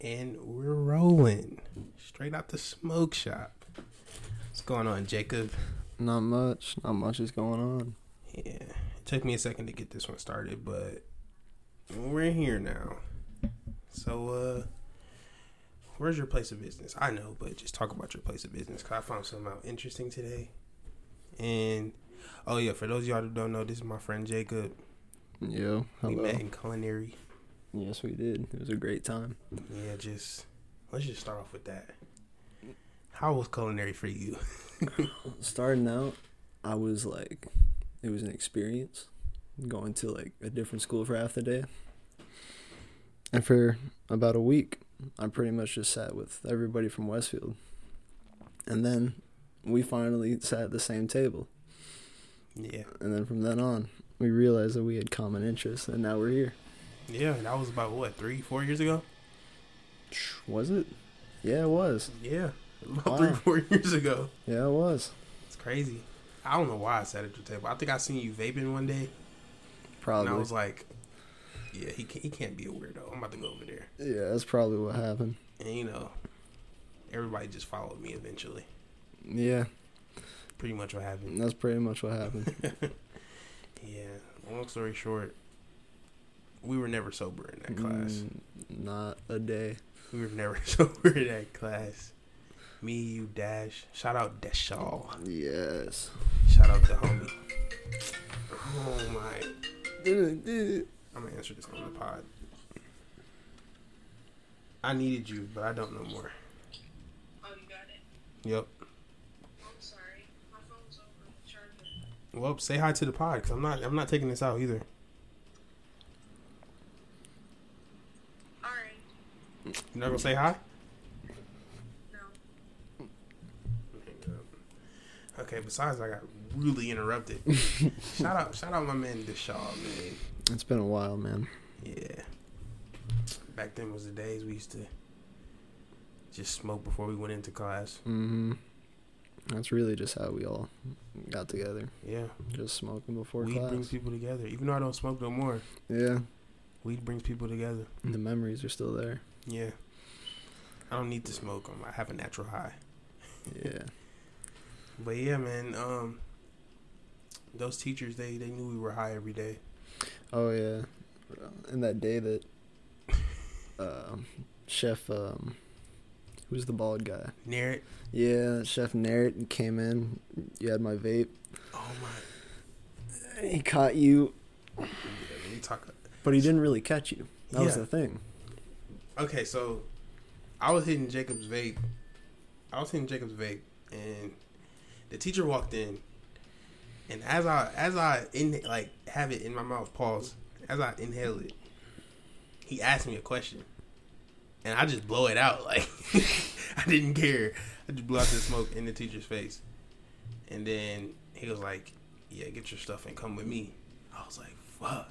And we're rolling. Straight out the smoke shop. What's going on, Jacob? Not much. Not much is going on. Yeah. It took me a second to get this one started, but we're here now. So, uh, where's your place of business? I know, but just talk about your place of business because I found something out interesting today. And, oh, yeah, for those of y'all who don't know, this is my friend Jacob. We hello. met in culinary. Yes, we did. It was a great time. Yeah, just let's just start off with that. How was culinary for you? Starting out, I was like, it was an experience going to like a different school for half the day. And for about a week, I pretty much just sat with everybody from Westfield. And then we finally sat at the same table. Yeah, And then from then on, we realized that we had common interests, and now we're here. Yeah, that was about what three, four years ago. Was it? Yeah, it was. Yeah, about Wow. three, four years ago. Yeah, it was. It's crazy. I don't know why I sat at your table. I think I seen you vaping one day, Probably. and I was like, "Yeah, he can't, he can't be a weirdo. I'm about to go over there." yeah, that's probably what happened. And you know, everybody just followed me eventually. Yeah, Pretty much what happened. that's pretty much what happened. Yeah. Long story short, we were never sober in that class. Mm, not a day. We were never sober in that class. Me, you, Dash. Shout out Deshal. Yes. Shout out the homie. Oh my. I'm gonna answer this on the pod. I needed you, but I don't know more. Oh, you got it. Yep. I'm sorry. My phone's over the charger. Well, say hi to the pod, cause I'm not. I'm not taking this out either. All right. You not gonna say hi? No. Okay. Besides, I got really interrupted. shout out, shout out my man Deshal, man. It's been a while, man. Yeah. Back then was the days we used to just smoke before we went into class. hmm That's really just how we all got together. Yeah. Just smoking before weed class. brings people together. Even though I don't smoke no more, yeah, weed brings people together. the memories are still there. Yeah. I don't need to smoke. I'm, I have a natural high. Yeah. But yeah, man. Um, those teachers they they knew we were high every day. Oh yeah. And that day that um, Chef, um, who's the bald guy? It. Yeah, Chef Narrett came in. You had my vape. Oh my. He caught you, Yeah, talk. but he didn't really catch you. That was the thing. Okay, so I was hitting Jacob's vape. I was hitting Jacob's vape, and the teacher walked in, and as I as I in like have it in my mouth, pause. As I inhale it, he asked me a question, and I just blow it out like I didn't care. I just blew out the smoke in the teacher's face, and then he was like, "Yeah, get your stuff and come with me." I was like, "Fuck."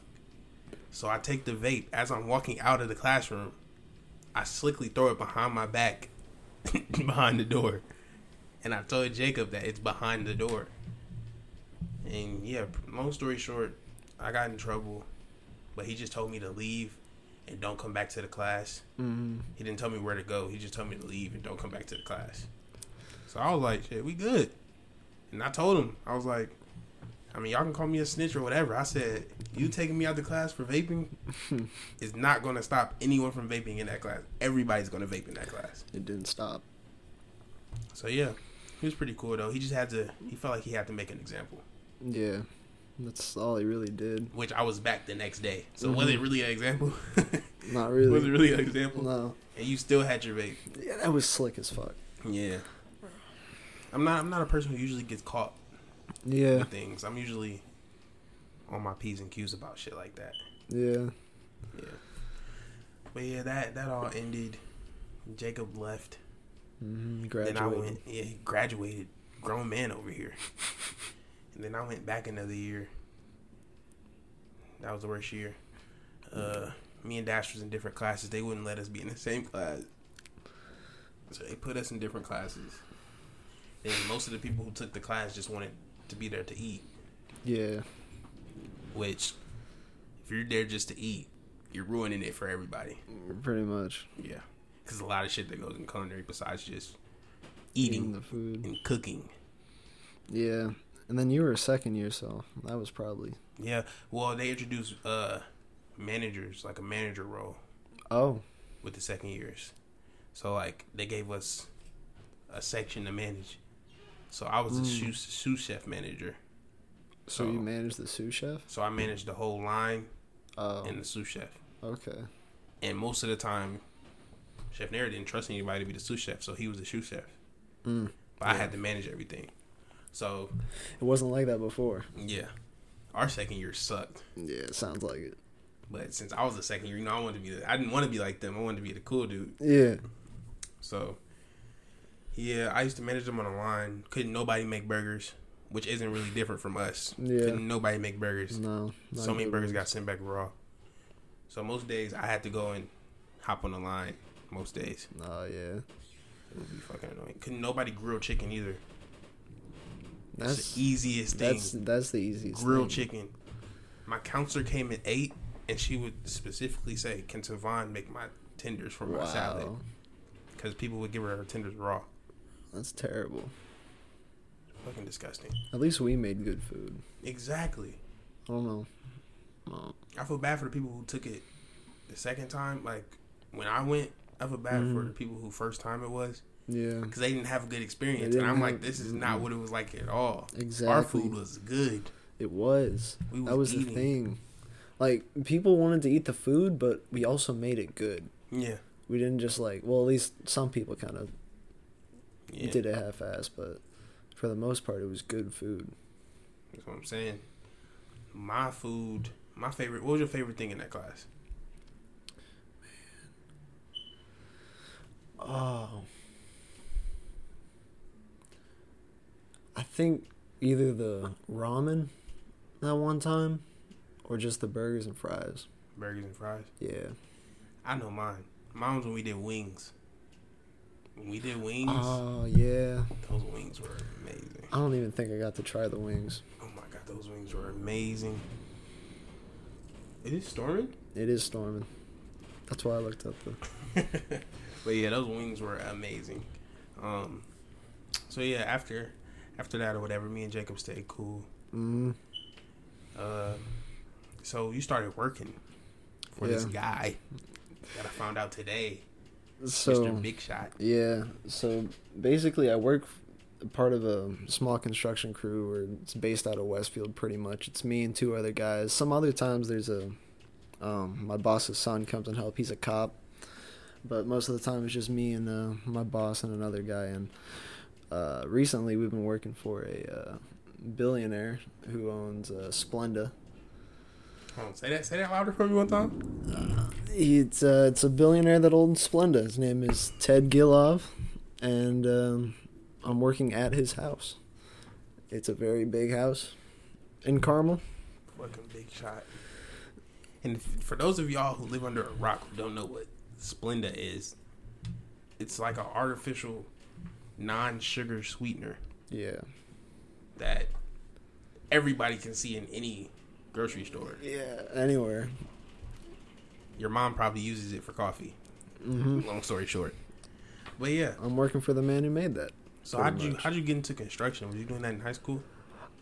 So I take the vape as I'm walking out of the classroom. I slickly throw it behind my back, behind the door, and I told Jacob that it's behind the door. And yeah, long story short, I got in trouble, but he just told me to leave and don't come back to the class. Mm-hmm. He didn't tell me where to go. He just told me to leave and don't come back to the class. So I was like, shit, we good. And I told him, I was like, I mean, y'all can call me a snitch or whatever. I said, you taking me out the class for vaping is not going to stop anyone from vaping in that class. Everybody's going to vape in that class. It didn't stop. So yeah, he was pretty cool though. He just had to, he felt like he had to make an example, Yeah, that's all he really did. which I was back the next day. So was mm-hmm. it really an example? Not really. was it really. really an example? No. And you still had your vape. Yeah, that was slick as fuck. Yeah. I'm not. I'm not a person who usually gets caught Yeah, things. I'm usually on my p's and q's about shit like that. yeah. Yeah. But yeah, that that all ended. Jacob left. Mm-hmm. Then Graduated. I went. Yeah, he graduated. Grown man over here. and then I went back another year. That was the worst year. Uh, me and Dash was in different classes. They wouldn't let us be in the same class. So they put us in different classes. And most of the people who took the class just wanted to be there to eat. Yeah. Which, if you're there just to eat, you're ruining it for everybody. Pretty much. Yeah. because a lot of shit that goes in culinary besides just Eating eating the food. and cooking. Yeah. And then you were a second year, so that was probably. Yeah, well, they introduced uh managers like a manager role Oh. with the second years. So like they gave us a section to manage. So I was a Mm. sous, sous chef manager. So So- you managed the sous chef? So I managed the whole line Oh. and the sous chef. Okay. And most of the time, Chef Nair didn't trust anybody to be the sous chef, so he was the sous chef. Mm. But I had to manage everything. So It wasn't like that before. yeah, our second year sucked. Yeah, it sounds like it. But since I was the second year, you know, I wanted to be. The, I didn't want to be like them. I wanted to be the cool dude. Yeah. So, yeah, I used to manage them on the line. Couldn't nobody make burgers, which isn't really different from us. Yeah. Couldn't nobody make burgers. No. so many burgers got sent back raw. So most days I had to go and hop on the line. Most days Oh yeah. it would be fucking annoying. Couldn't nobody grill chicken either. That's That's the easiest thing. that's that's the easiest. grilled thing. chicken. My counselor came at eight, and she would specifically say, "Can Savon make my tenders for my salad?" Because people would give her her tenders raw. That's terrible. Fucking disgusting. At least we made good food. Exactly. I don't know. No. I feel bad for the people who took it the second time. Like when I went, I feel bad for Mhm. the people who first time it was Yeah. because they didn't have a good experience. And I'm didn't like, this is not mm-mm. what it was like at all. Exactly. Our food was good. It was. We that was the thing. Like people wanted to eat the food, but we also made it good. Yeah. We didn't just like. Well, at least some people kind of Yeah. did it half-ass, but for the most part, it was good food. That's what I'm saying. My food, my favorite. What was your favorite thing in that class? Oh. I think either the ramen that one time or just the burgers and fries. Burgers and fries. Yeah. I know mine. Mine was when we did wings. We did wings, Oh, yeah. those wings were amazing. I don't even think I got to try the wings. Oh my god, those wings were amazing. It is storming. It is storming. That's why I looked up the. but yeah, those wings were amazing. Um, so yeah, after after that or whatever, me and Jacob stayed cool. Mm, Uh, so you started working for this guy that I found out today, so Mr. Big Shot. yeah, so basically, I work part of a small construction crew, where it's based out of Westfield. Pretty much, it's me and two other guys. Some other times, there's a um, my boss's son comes and help. He's a cop, but most of the time, it's just me and uh, my boss and another guy. And uh, recently, we've been working for a uh, billionaire who owns uh, Splenda. Hold on, say that say that louder for me one time. It's uh, it's a billionaire that owns Splenda. His name is Ted Gilov, and um, I'm working at his house. It's a very big house in Carmel. Fucking Big Shot. And for those of y'all who live under a rock who don't know what Splenda is, it's like an artificial non-sugar sweetener Yeah. that everybody can see in any grocery store. Yeah. Anywhere. Your mom probably uses it for coffee. hmm Long story short. But yeah, I'm working for the man who made that. so how did you much. how did you get into construction? Was you doing that in high school?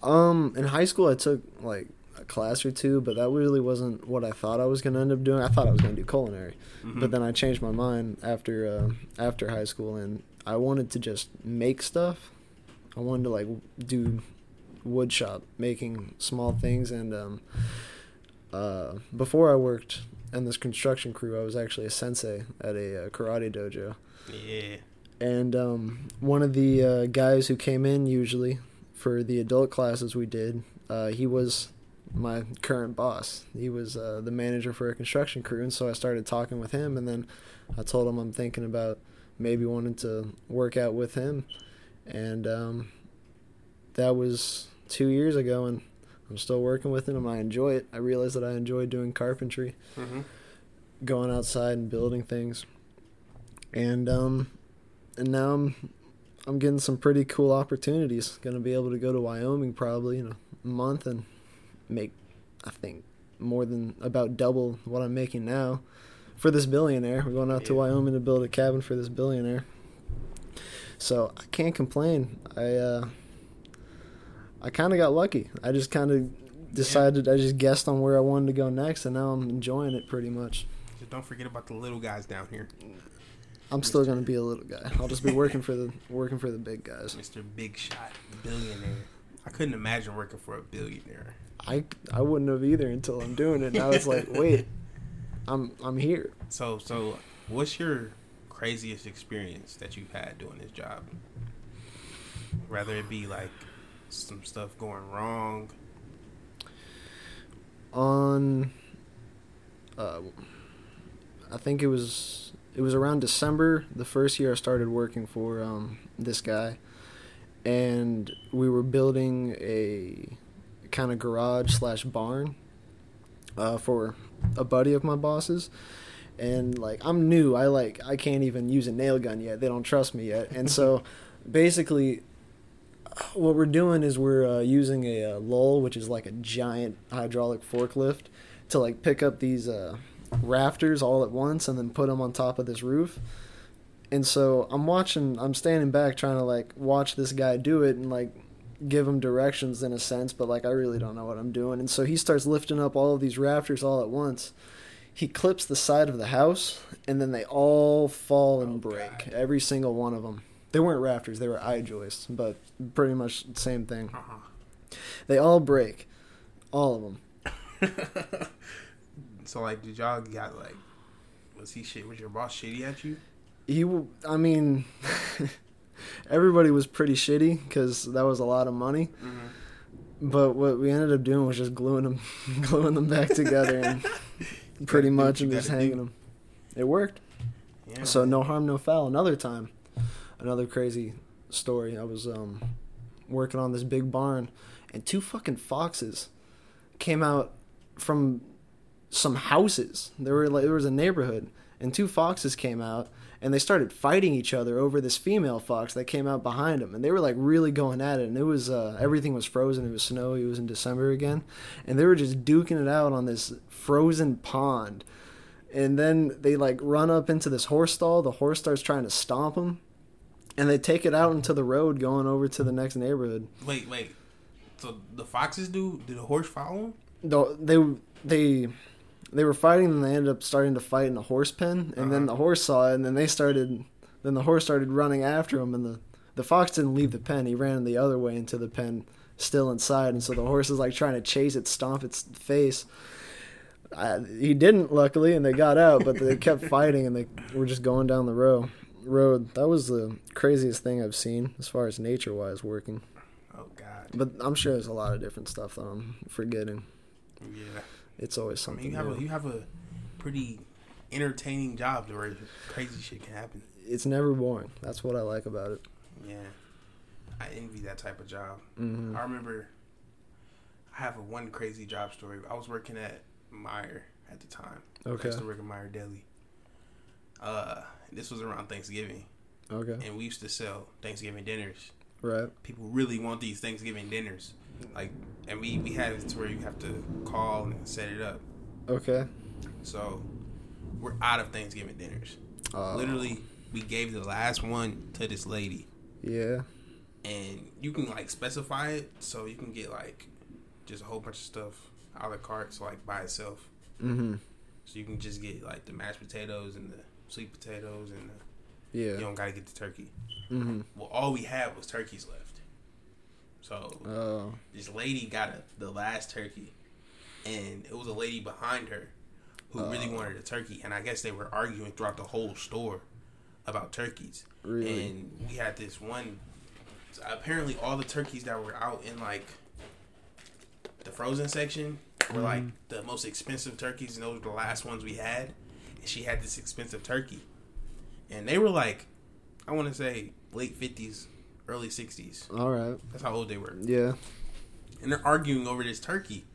Um, in high school, I took like a class or two, but that really wasn't what I thought I was gonna end up doing. I thought I was gonna do culinary. Mhm. but then I changed my mind after uh, after high school, and I wanted to just make stuff. I wanted to like do wood shop, making small things, and um, uh, before I worked in this construction crew, I was actually a sensei at a uh, karate dojo, yeah. and um, one of the uh, guys who came in usually for the adult classes we did, uh, he was my current boss. He was uh, the manager for a construction crew, and so I started talking with him, and then I told him I'm thinking about maybe wanting to work out with him, and um, that was two years ago, and I'm still working with him. And I enjoy it. I realize that I enjoy doing carpentry hmm going outside and building things. And um and now I'm I'm getting some pretty cool opportunities. Gonna be able to go to Wyoming probably in a month and make I think more than about double what I'm making now for this billionaire. We're going out to Wyoming to build a cabin for this billionaire. So I can't complain. I uh, I kind of got lucky. I just kind of decided. I just guessed on where I wanted to go next, and now I'm enjoying it pretty much. Just don't forget about the little guys down here, I'm still gonna be a little guy. I'll just be working for the working for the big guys. Mr. Big Shot, billionaire. I couldn't imagine working for a billionaire. I I wouldn't have either until I'm doing it. Now it's like, wait, I'm I'm here. So, so what's your craziest experience that you've had doing this job? Rather it be like some stuff going wrong. on uh, I think it was it was around December the first year I started working for um, this guy. And we were building a kind of garage slash barn uh, for a buddy of my boss's. And like I'm new. I like I can't even use a nail gun yet. They don't trust me yet. And so basically what we're doing is we're uh, using a uh, lull, which is like a giant hydraulic forklift, to like pick up these uh, rafters all at once and then put them on top of this roof. And so I'm watching, I'm standing back trying to like watch this guy do it and like give him directions in a sense, but like I really don't know what I'm doing. And so he starts lifting up all of these rafters all at once. He clips the side of the house and then they all fall and Oh, break, God. every single one of them. They weren't rafters, they were I-joists, but pretty much the same thing. Uh-huh. They all break, all of them. so like, did y'all got like, was he shit? Was your boss shitty at you? He, I mean, everybody was pretty shitty because that was a lot of money. Mm-hmm. But what we ended up doing was just gluing them, gluing them back together, and pretty much and just hanging do. them. It worked. Yeah. So no harm, no foul. Another time, another crazy story. I was um, working on this big barn, and two fucking foxes came out from some houses. There were like there was a neighborhood, and two foxes came out, and they started fighting each other over this female fox that came out behind them, and they were like really going at it. And it was uh, everything was frozen. It was snowy. It was in December again, and they were just duking it out on this frozen pond and then they like run up into this horse stall. The horse starts trying to stomp them, and they take it out into the road going over to the next neighborhood. wait, wait. So the foxes do? Did the horse follow them? Though they they they were fighting, and they ended up starting to fight in a horse pen, and then Uh-huh. the horse saw it, and then they started. Then the horse started running after him, and the the fox didn't leave the pen. He ran the other way into the pen, still inside, and so the horse is like trying to chase it, stomp its face. I, he didn't, luckily, and they got out, but they kept fighting, and they were just going down the road. Road. That was the craziest thing I've seen as far as nature-wise working. Oh God. But I'm sure there's a lot of different stuff that I'm forgetting. Yeah. It's always I something. mean, you have new. a you have a pretty entertaining job to where crazy shit can happen. it's never boring. That's what I like about it. Yeah. I envy that type of job. hmm I remember I have a one crazy job story. I was working at Meijer at the time. I Okay. used to work at Meijer Deli. Uh, this was around Thanksgiving, Okay. and we used to sell Thanksgiving dinners. Right. People really want these Thanksgiving dinners, like, and we we had it to where you have to call and set it up. Okay. So we're out of Thanksgiving dinners. Uh, Literally, we gave the last one to this lady, Yeah. and you can like specify it so you can get like just a whole bunch of stuff a la carte, so like by itself. hmm So you can just get like the mashed potatoes and the sweet potatoes, and the, Yeah. you don't gotta get the turkey. hmm Well, all we had was turkeys left. So Oh. this lady got a, the last turkey, and it was a lady behind her who really Oh. wanted a turkey, and I guess they were arguing throughout the whole store about turkeys. really. And we had this one. so apparently, all the turkeys that were out in like the frozen section were like Mhm. the most expensive turkeys, and those were the last ones we had. She had this expensive turkey, and they were like, I want to say late fifties, early sixties. All right. That's how old they were, Yeah. and they're arguing over this turkey.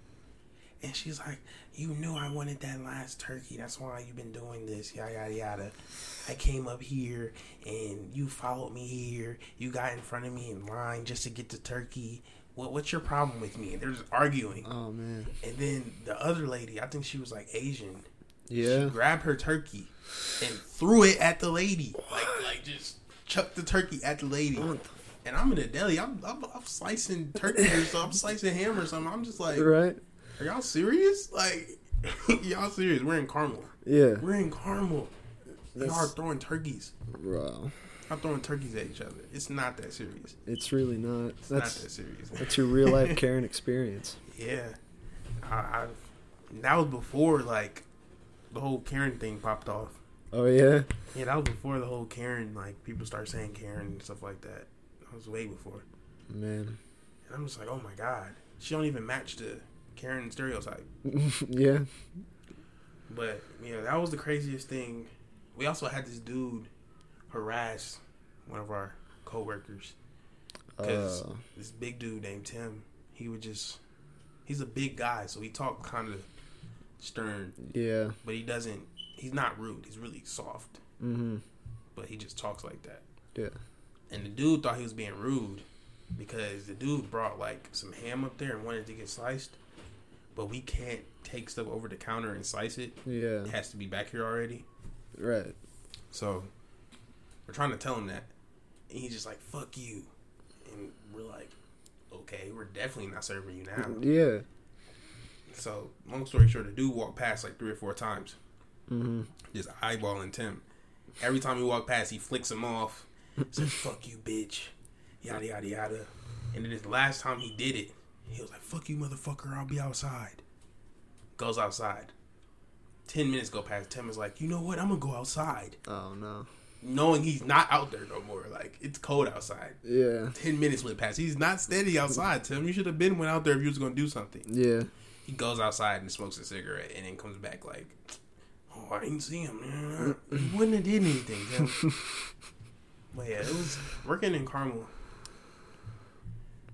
And she's like, "You knew I wanted that last turkey. That's why you've been doing this. Yada yada yada. I came up here and you followed me here. You got in front of me in line just to get the turkey. What what's your problem with me?" And they're just arguing. Oh man. And then the other lady, I think she was like Asian. Yeah. She grabbed her turkey and threw it at the lady. Like, like just chucked the turkey at the lady. And I'm in a deli. I'm, I'm, I'm slicing turkey or something. I'm slicing ham or something. I'm just like, Right? are y'all serious? Like, y'all serious? We're in Carmel. Yeah. We're in Carmel. Y'all are throwing turkeys. Bro. I'm throwing turkeys at each other. It's not that serious. It's really not. It's not that serious. that's your real life Karen experience. Yeah, I, I that was before like the whole Karen thing popped off. Oh yeah. Yeah, that was before the whole Karen like people start saying Karen and stuff like that. That was way before. Man. And I'm just like, oh my god, she don't even match the Karen stereotype. yeah. But yeah, that was the craziest thing. We also had this dude harass one of our coworkers. Because Uh, this big dude named Tim, he would just, he's a big guy, so he talked kind of stern, yeah. but he doesn't, he's not rude. He's really soft, Mm-hmm. but he just talks like that. Yeah. And the dude thought he was being rude because the dude brought like some ham up there and wanted to get sliced, but we can't take stuff over the counter and slice it. Yeah. It has to be back here already. Right. So we're trying to tell him that. And he's just like, fuck you. And we're like, okay, we're definitely not serving you now. Yeah. So, long story short, the dude walked past like three or four times, Mm-hmm. just eyeballing Tim. Every time he walked past, he flicks him off, says, fuck you, bitch. Yada, yada, yada. And then his last time he did it, he was like, fuck you, motherfucker, I'll be outside. Goes outside. Ten minutes go past. Tim is like, you know what? I'm to go outside. Oh no. knowing he's not out there no more. Like it's cold outside. Yeah. Ten minutes went past. He's not standing outside, Tim. You should have been went out there if you was gonna do something. Yeah. He goes outside and smokes a cigarette and then comes back like, Oh, I didn't see him. Man. He wouldn't have did anything, but yeah, it was working in Carmel.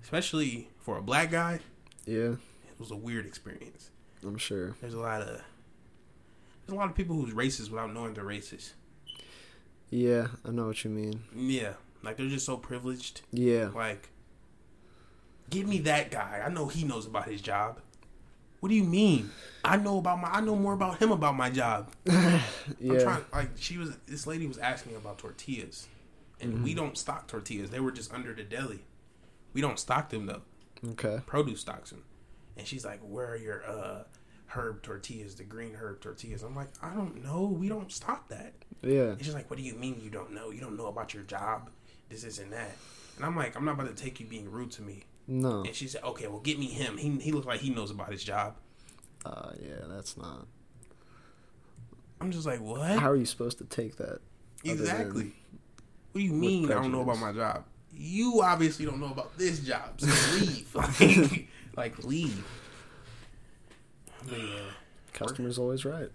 Especially for a black guy, Yeah. it was a weird experience. I'm sure. There's a lot of there's a lot of people who's racist without knowing they're racist. Yeah, I know what you mean. Yeah. Like they're just so privileged Yeah. Like, give me that guy. I know he knows about his job. What do you mean? I know about my. I know more about him about my job. I'm Yeah. trying. Like, she was. This lady was asking about tortillas, and we don't stock tortillas. They were just under the deli. We don't stock them though. Okay. Produce stocks them. And she's like, "Where are your uh, herb tortillas? The green herb tortillas?" I'm like, "I don't know. We don't stock that." Yeah. And she's like, "What do you mean you don't know? You don't know about your job? This, isn't that." And I'm like, "I'm not about to take you being rude to me." No. And she said, "Okay, well, get me him. He he looks like he knows about his job." Uh, yeah, that's not. I'm just like, "What?" How are you supposed to take that? exactly. What do you mean I don't know about my job? You obviously don't know about this job. So leave. like, like leave. But yeah, Customer's always right.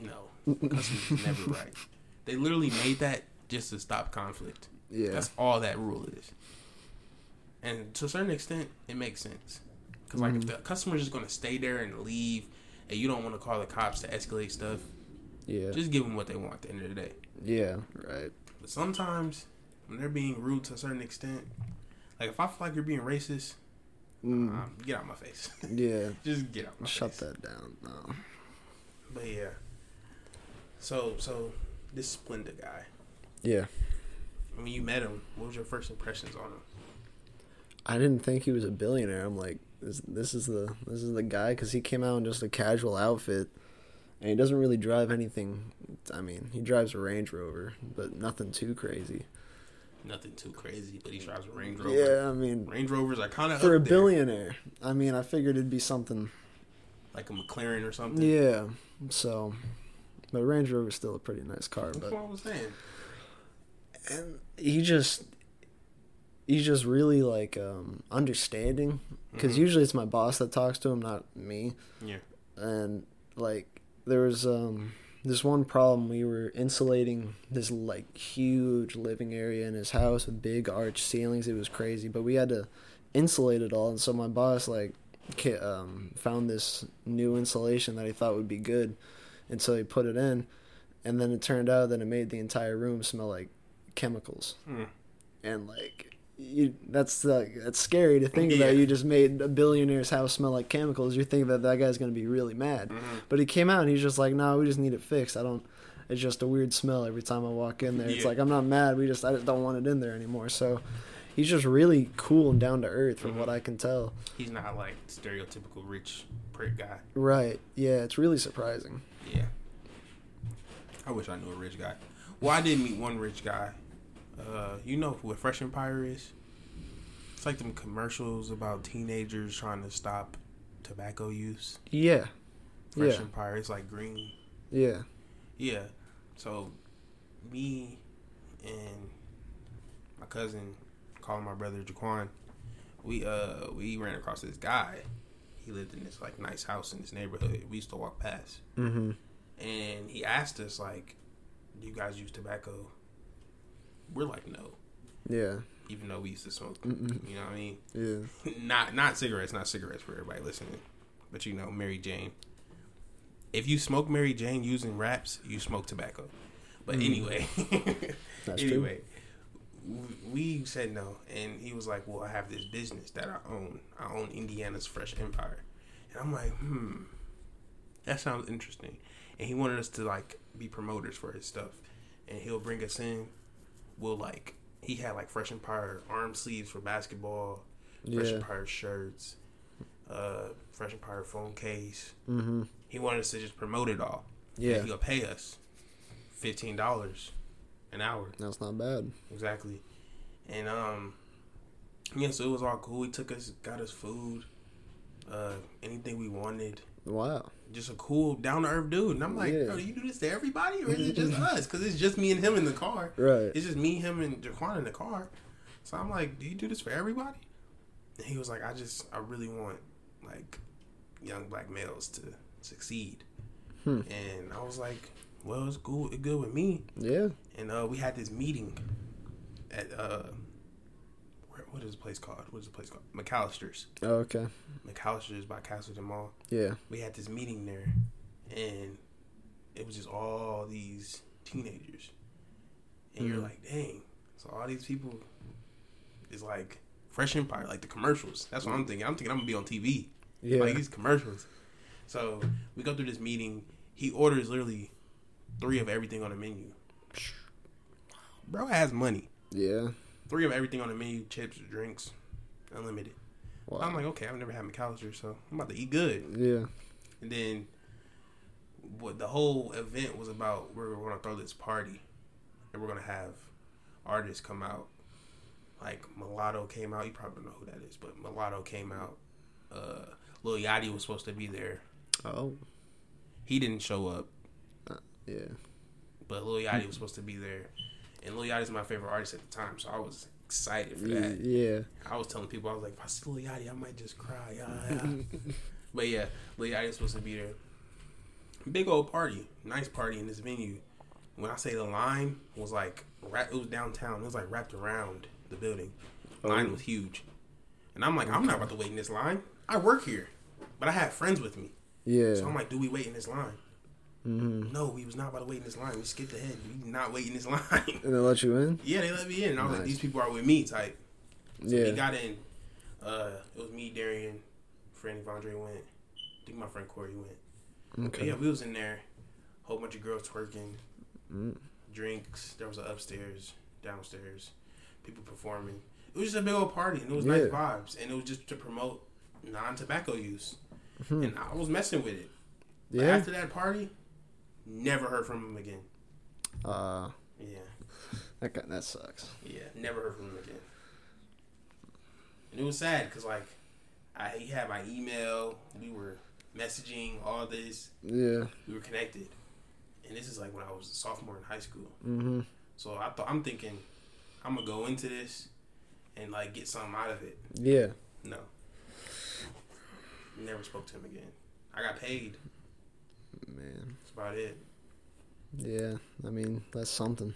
no, customers never right. They literally made that just to stop conflict. Yeah. That's all that rule is. And to a certain extent, it makes sense. Because, like, if the customer's just going to stay there and leave, and you don't want to call the cops to escalate stuff, yeah. just give them what they want at the end of the day. yeah. Right. But sometimes, when they're being rude to a certain extent, like, if I feel like you're being racist, Mm, um, get out of my face. yeah. just get out my Shut face. that down. No. But yeah. So, so, this Splenda guy, Yeah. when you met him, what was your first impressions on him? I didn't think he was a billionaire. I'm like, this, this is the this is the guy because he came out in just a casual outfit, and he doesn't really drive anything. I mean, he drives a Range Rover, but nothing too crazy. Nothing too crazy, but he drives a Range Rover. Yeah, I mean, Range Rovers are kind of for a there, billionaire, I mean, I figured it'd be something. like a McLaren or something. Yeah. So, but Range Rover's still a pretty nice car, That's but what I was saying. and he just he's just really like um understanding because Mhm. usually it's my boss that talks to him not me Yeah. and like there was um this one problem we were insulating this like huge living area in his house with big arch ceilings it was crazy but we had to insulate it all and so my boss like um, found this new insulation that he thought would be good and so he put it in and then it turned out that it made the entire room smell like chemicals Mm. and like you that's like that's scary to think Yeah. about. You just made a billionaire's house smell like chemicals. You think that that guy's gonna be really mad, Mm-hmm. but he came out and he's just like, "No, we just need it fixed. I don't. It's just a weird smell every time I walk in there. It's like I'm not mad. We just I just don't want it in there anymore." So. He's just really cool and down to earth, from Mhm. what I can tell. He's not like stereotypical rich prick guy. Right? Yeah, it's really surprising. Yeah. I wish I knew a rich guy. Well, I did meet one rich guy. Uh, you know what Fresh Empire is? It's like them commercials about teenagers trying to stop tobacco use. Yeah, Fresh Yeah. Empire. It's like green. yeah, Yeah. So, me and my cousin, calling my brother Jaquan, we uh we ran across this guy. He lived in this like nice house in this neighborhood. We used to walk past, mm-hmm. and he asked us like, "Do you guys use tobacco?" We're like, "No," yeah, even though we used to smoke. Mm-mm. You know what I mean? yeah. not not cigarettes, not cigarettes for everybody listening, but you know Mary Jane. If you smoke Mary Jane using wraps, you smoke tobacco. But Mm. anyway, That's true. anyway, w- we said no, and he was like, "Well, I have this business that I own. I own Indiana's Fresh Empire," and I'm like, "Hmm, that sounds interesting." And he wanted us to like be promoters for his stuff, and he'll bring us in. We'll like he had like Fresh Empire arm sleeves for basketball. Fresh Yeah. Empire shirts, uh, Fresh Empire phone case. Mm-hmm. He wanted us to just promote it all. Yeah. He'll pay us fifteen dollars an hour. That's not bad. Exactly. And um yeah, so it was all cool. He took us got us food, uh, anything we wanted. Wow. Just a cool, down to earth dude. And I'm like, Yeah. bro, do you do this to everybody or is it just us? Because it's just me and him in the car. Right. It's just me, him, and Jaquan in the car. So I'm like, do you do this for everybody? And he was like, I just, I really want like young black males to succeed. Hmm. And I was like, well, it's cool, it's good with me. Yeah. And uh, we had this meeting at uh, what is the place called? What is the place called? McAlister's. Oh, okay. McAlister's by Castleton Mall. Yeah. We had this meeting there, and it was just all these teenagers, and you're Mhm. like, dang. So all these people is like Fresh Empire, like the commercials. That's what I'm thinking. I'm thinking I'm gonna be on TV, Yeah. like these commercials. So we go through this meeting. He orders literally three of everything on the menu. Bro has money. yeah. Three of everything on the menu: chips, drinks, unlimited. Wow. I'm like, okay, I've never had McAlister, so I'm about to eat good. yeah. And then what the whole event was about we're gonna throw this party and we're gonna have artists come out. Like Mulatto came out, you probably don't know who that is, but Mulatto came out. Uh Lil Yachty was supposed to be there. Oh. He didn't show up, Yeah. but Lil Yachty was supposed to be there. And Lil Yachty's my favorite artist at the time, so I was excited for that. Yeah. I was telling people, I was like, if I see Lil Yachty, I might just cry. Yeah, yeah. but yeah, Lil Yachty was supposed to be there. Big old party, nice party in this venue. When I say the line was like, it was downtown. It was like wrapped around the building. The Line Oh. was huge, and I'm like, I'm not about to wait in this line. I work here, but I have friends with me, Yeah. so I'm like, do we wait in this line? Mm-hmm. No, we was not about to wait in this line. We skipped ahead. We did not wait in this line. And they let you in? yeah, they let me in. And I was like, these people are with me type. So Yeah. we got in. Uh, it was me, Darian, friend Evandre went. I think my friend Corey went. But Okay. yeah, we was in there. Whole bunch of girls twerking, Mm. drinks. There was an upstairs, downstairs, people performing. It was just a big old party, and it was nice vibes, and it was just to promote non-tobacco use. Hmm. And I was messing with it. But Yeah. after that party, never heard from him again. Uh, Yeah, that guy, that sucks. yeah, never heard from him again. And it was sad because like, I he had my email. We were messaging all this. Yeah. We were connected, and this is like when I was a sophomore in high school. Mm-hmm. So I thought I'm thinking I'm gonna go into this and like get something out of it. Yeah. No, never spoke to him again. I got paid. Man. About it. Yeah. I mean, that's something.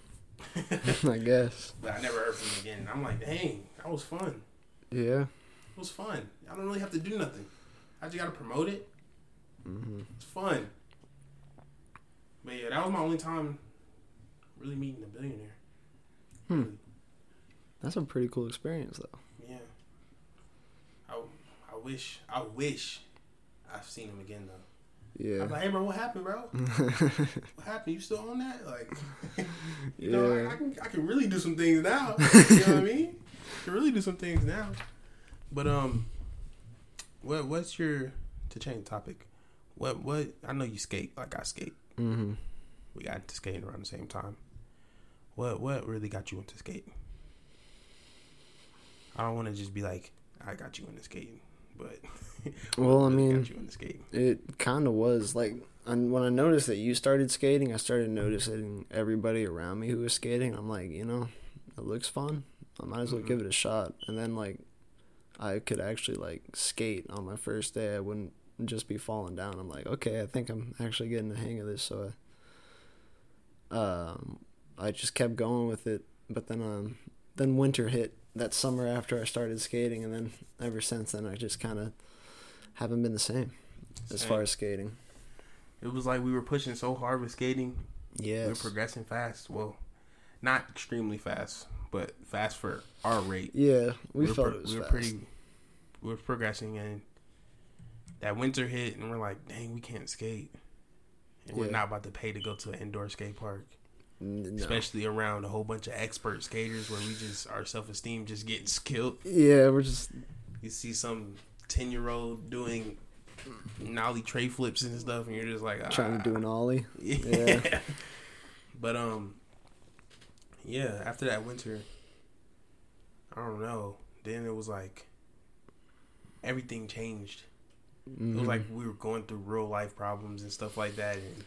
I guess. But I never heard from him again. I'm like, dang, that was fun. Yeah. It was fun. I don't really have to do nothing. I just gotta promote it. Mm-hmm. It's fun. But yeah, that was my only time really meeting a billionaire. Hmm. Really. That's a pretty cool experience, though. Yeah. I, I wish I wish I've seen him again though. Yeah. I'm like, hey bro, what happened, bro? What happened? You still on that? Like, you know, Yeah. I, I can I can really do some things now. you know what I mean? I can really do some things now. But um, what what's your to change topic? What what I know you skate like I skate. Mm-hmm. We got into skating around the same time. What what really got you into skating? I don't want to just be like I got you into skating, but Well, I mean- got you into skating. It kind of was like, and when I noticed that you started skating, I started noticing everybody around me who was skating. I'm like, you know, it looks fun. I might as well Mhm. give it a shot. And then like, I could actually like skate on my first day. I wouldn't just be falling down. I'm like, okay, I think I'm actually getting the hang of this. So, I, um, I just kept going with it. But then, um, then winter hit that summer after I started skating, and then ever since then, I just kind of haven't been the same as far as skating. It was like we were pushing so hard with skating. Yeah, we were Yes. progressing fast. Well, not extremely fast, but fast for our rate. Yeah, we, were felt pro- it was we were fast. pretty. We were progressing, and that winter hit, and we're like, "Dang, we can't skate." And we're not about to pay to go to an indoor skate park, no. especially around a whole bunch of expert skaters, where we just our self esteem just gets killed. Yeah, we're just You see some ten year old doing nollie tray flips and stuff, and you're just like, trying to do "Ah." an ollie. Yeah. Yeah. but um yeah, after that winter I don't know. Then it was like everything changed. It was Mhm. like we were going through real life problems and stuff like that and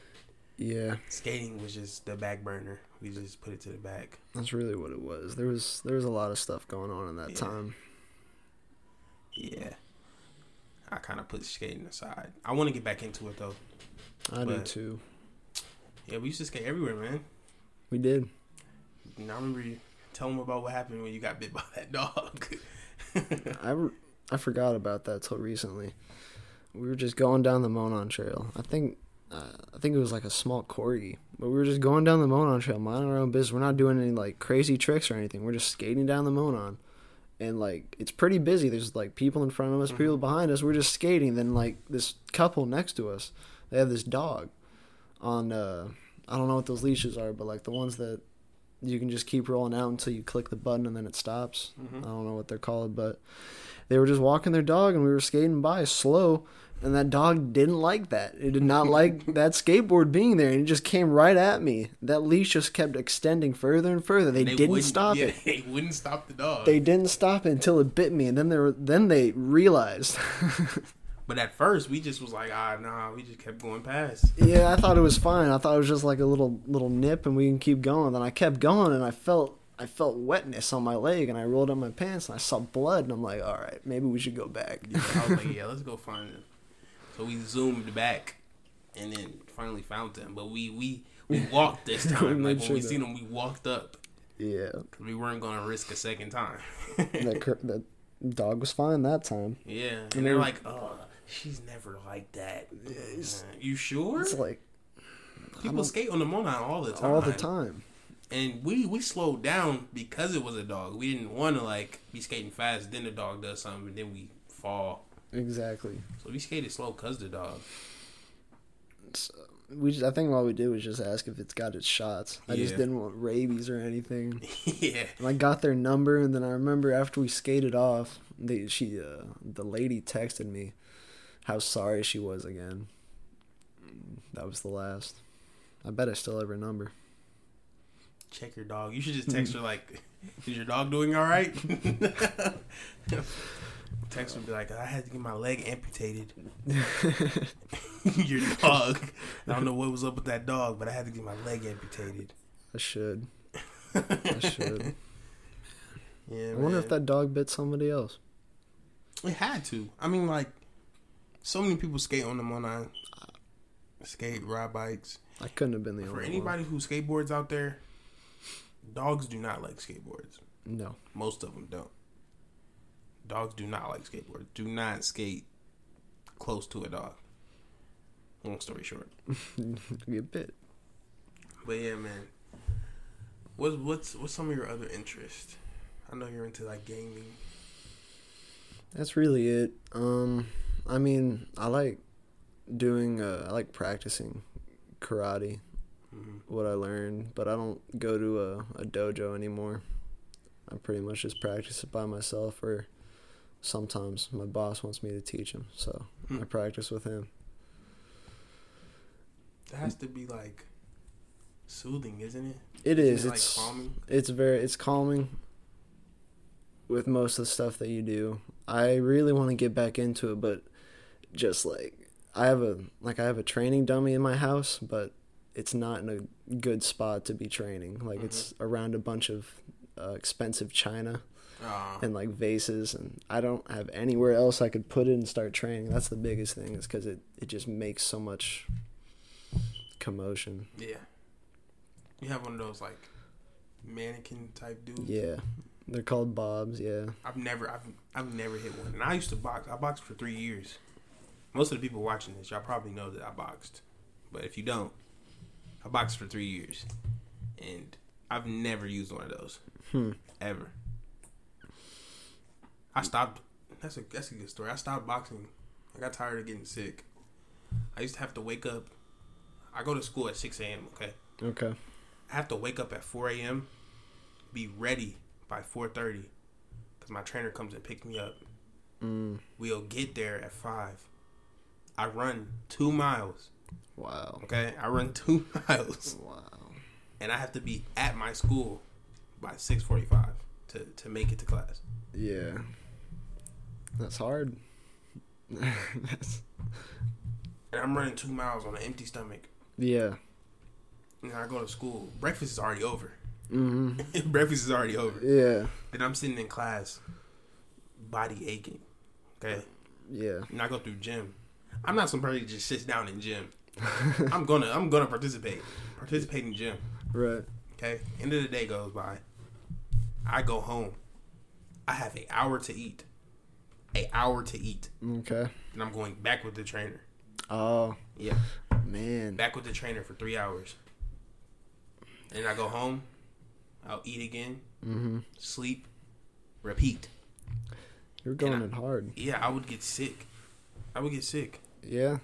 yeah, skating was just the back burner. We just put it to the back. that's really what it was. There was there was a lot of stuff going on in that Yeah. time. Yeah. I kind of put skating aside. I want to get back into it though. I do But- too. Yeah, we used to skate everywhere, man. We did. And I remember you tell them about what happened when you got bit by that dog. I, re- I forgot about that till recently. We were just going down the Monon Trail. I think uh, I think it was like a small corgi, but we were just going down the Monon Trail, minding our own business. We're not doing any like crazy tricks or anything. We're just skating down the Monon, and like it's pretty busy. There's like people in front of us, people behind us. We're just skating. Then like this couple next to us, they have this dog on. uh I don't know what those leashes are, but like the ones that you can just keep rolling out until you click the button and then it stops. Mhm. I don't know what they're called, but they were just walking their dog and we were skating by slow and that dog didn't like that. It did not like that skateboard being there and it just came right at me. That leash just kept extending further and further. They, didn't wouldn't- stop yeah, it. They wouldn't stop the dog. They didn't stop it until it bit me and then they were then they realized. But at first, we just was like, ah, nah. We just kept going past. yeah, I thought it was fine. I thought it was just like a little little nip and we can keep going. Then I kept going and I felt I felt wetness on my leg and I rolled up my pants and I saw blood and I'm like, "All right, maybe we should go back." Yeah, I was like, yeah, let's go find them. So we zoomed back, and then finally found them. But we we we walked this time. like when we seen them, we walked up Yeah. 'cause we weren't gonna risk a second time. that cur- that dog was fine that time. yeah, and And they're like, oh, she's never like that. it's- Uh, you sure? It's like People skate on the Monon all the time. all the time. And we we slowed down because it was a dog. We didn't want to like be skating fast. Then the dog does something, and then we fall. Exactly. So we skated slow because the dog. So we just, I think all we did was just ask if it's got its shots. I just didn't want rabies or anything. yeah. And I got their number, and then I remember after we skated off, they she uh, the lady texted me how sorry she was again. That was the last. I bet I still have her number. check your dog. You should just text her like, "Is your dog doing all right?" text her and be like, "I had to get my leg amputated." your dog. I don't know what was up with that dog, but I had to get my leg amputated. I should. I should. Yeah, I wonder if that dog bit somebody else. it had to. I mean, like, so many people skate on them on uh, skate, ride bikes. I couldn't have been the For only one. For anybody who skateboards out there, dogs do not like skateboards. No. Most of them don't. Dogs do not like skateboards. Do not skate close to a dog. Long story short. Get bit. But yeah, man. What's what's what's some of your other interests? I know you're into like gaming. That's really it. Um, I mean, I like doing. Uh, I like practicing karate. hmm What I learned, but I don't go to a, a dojo anymore. I pretty much just practice it by myself, or sometimes my boss wants me to teach him, so Hmm. I practice with him. That has to be like soothing, isn't it? It Isn't is. it, like It's calming. it's very it's calming with most of the stuff that you do. I really want to get back into it, but just like I have a like I have a training dummy in my house, but it's not in a good spot to be training. Like it's around a bunch of uh, expensive china Aw. and like vases, and I don't have anywhere else I could put it and start training. That's the biggest thing, is because it it just makes so much commotion. yeah. You have one of those like mannequin type dudes. Yeah, they're called bobs. Yeah. I've never, I've, I've never hit one. And I used to box. I boxed for three years. Most of the people watching this, y'all probably know that I boxed. But if you don't, I boxed for three years, and I've never used one of those Hmm. ever. I stopped. That's a that's a good story. I stopped boxing. I got tired of getting sick. I used to have to wake up. I go to school at six a.m. Okay, Okay. I have to wake up at four a.m. Be ready by four thirty, because my trainer comes and picks me up. Mm. We'll get there at five. I run two miles. Wow. Okay, I run two miles, Wow. and I have to be at my school by six forty-five to to make it to class. Yeah. That's hard. That's, And I'm running two miles on an empty stomach. yeah. And I go to school. Breakfast is already over. hmm Breakfast is already over. Yeah. Then I'm sitting in class, body aching. Okay, Yeah. and I go through gym. I'm not somebody that just sits down in gym. I'm gonna I'm gonna participate. Participate in gym. Right. Okay. End of the day goes by. I go home. I have an hour to eat. A hour to eat. Okay. And I'm going back with the trainer. Oh Yeah. man. Back with the trainer for three hours. And I go home. I'll eat again. hmm Sleep. Repeat. You're going I- it hard. Yeah, I would get sick. I would get sick. Yeah.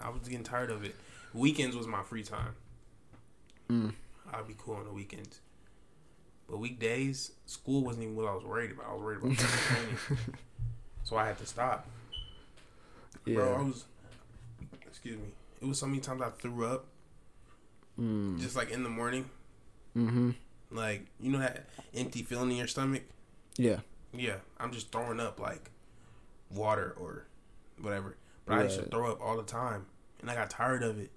I was getting tired of it. Weekends was my free time. Mm. I'd be cool on the weekends. But weekdays, school wasn't even what I was worried about. I was worried about training. So I had to stop. Yeah. Bro, I was excuse me. It was so many times I threw up mm. just like in the morning. hmm Like, you know that empty feeling in your stomach? Yeah. Yeah. I'm just throwing up like water or whatever. But I used to throw up all the time. And I got tired of it.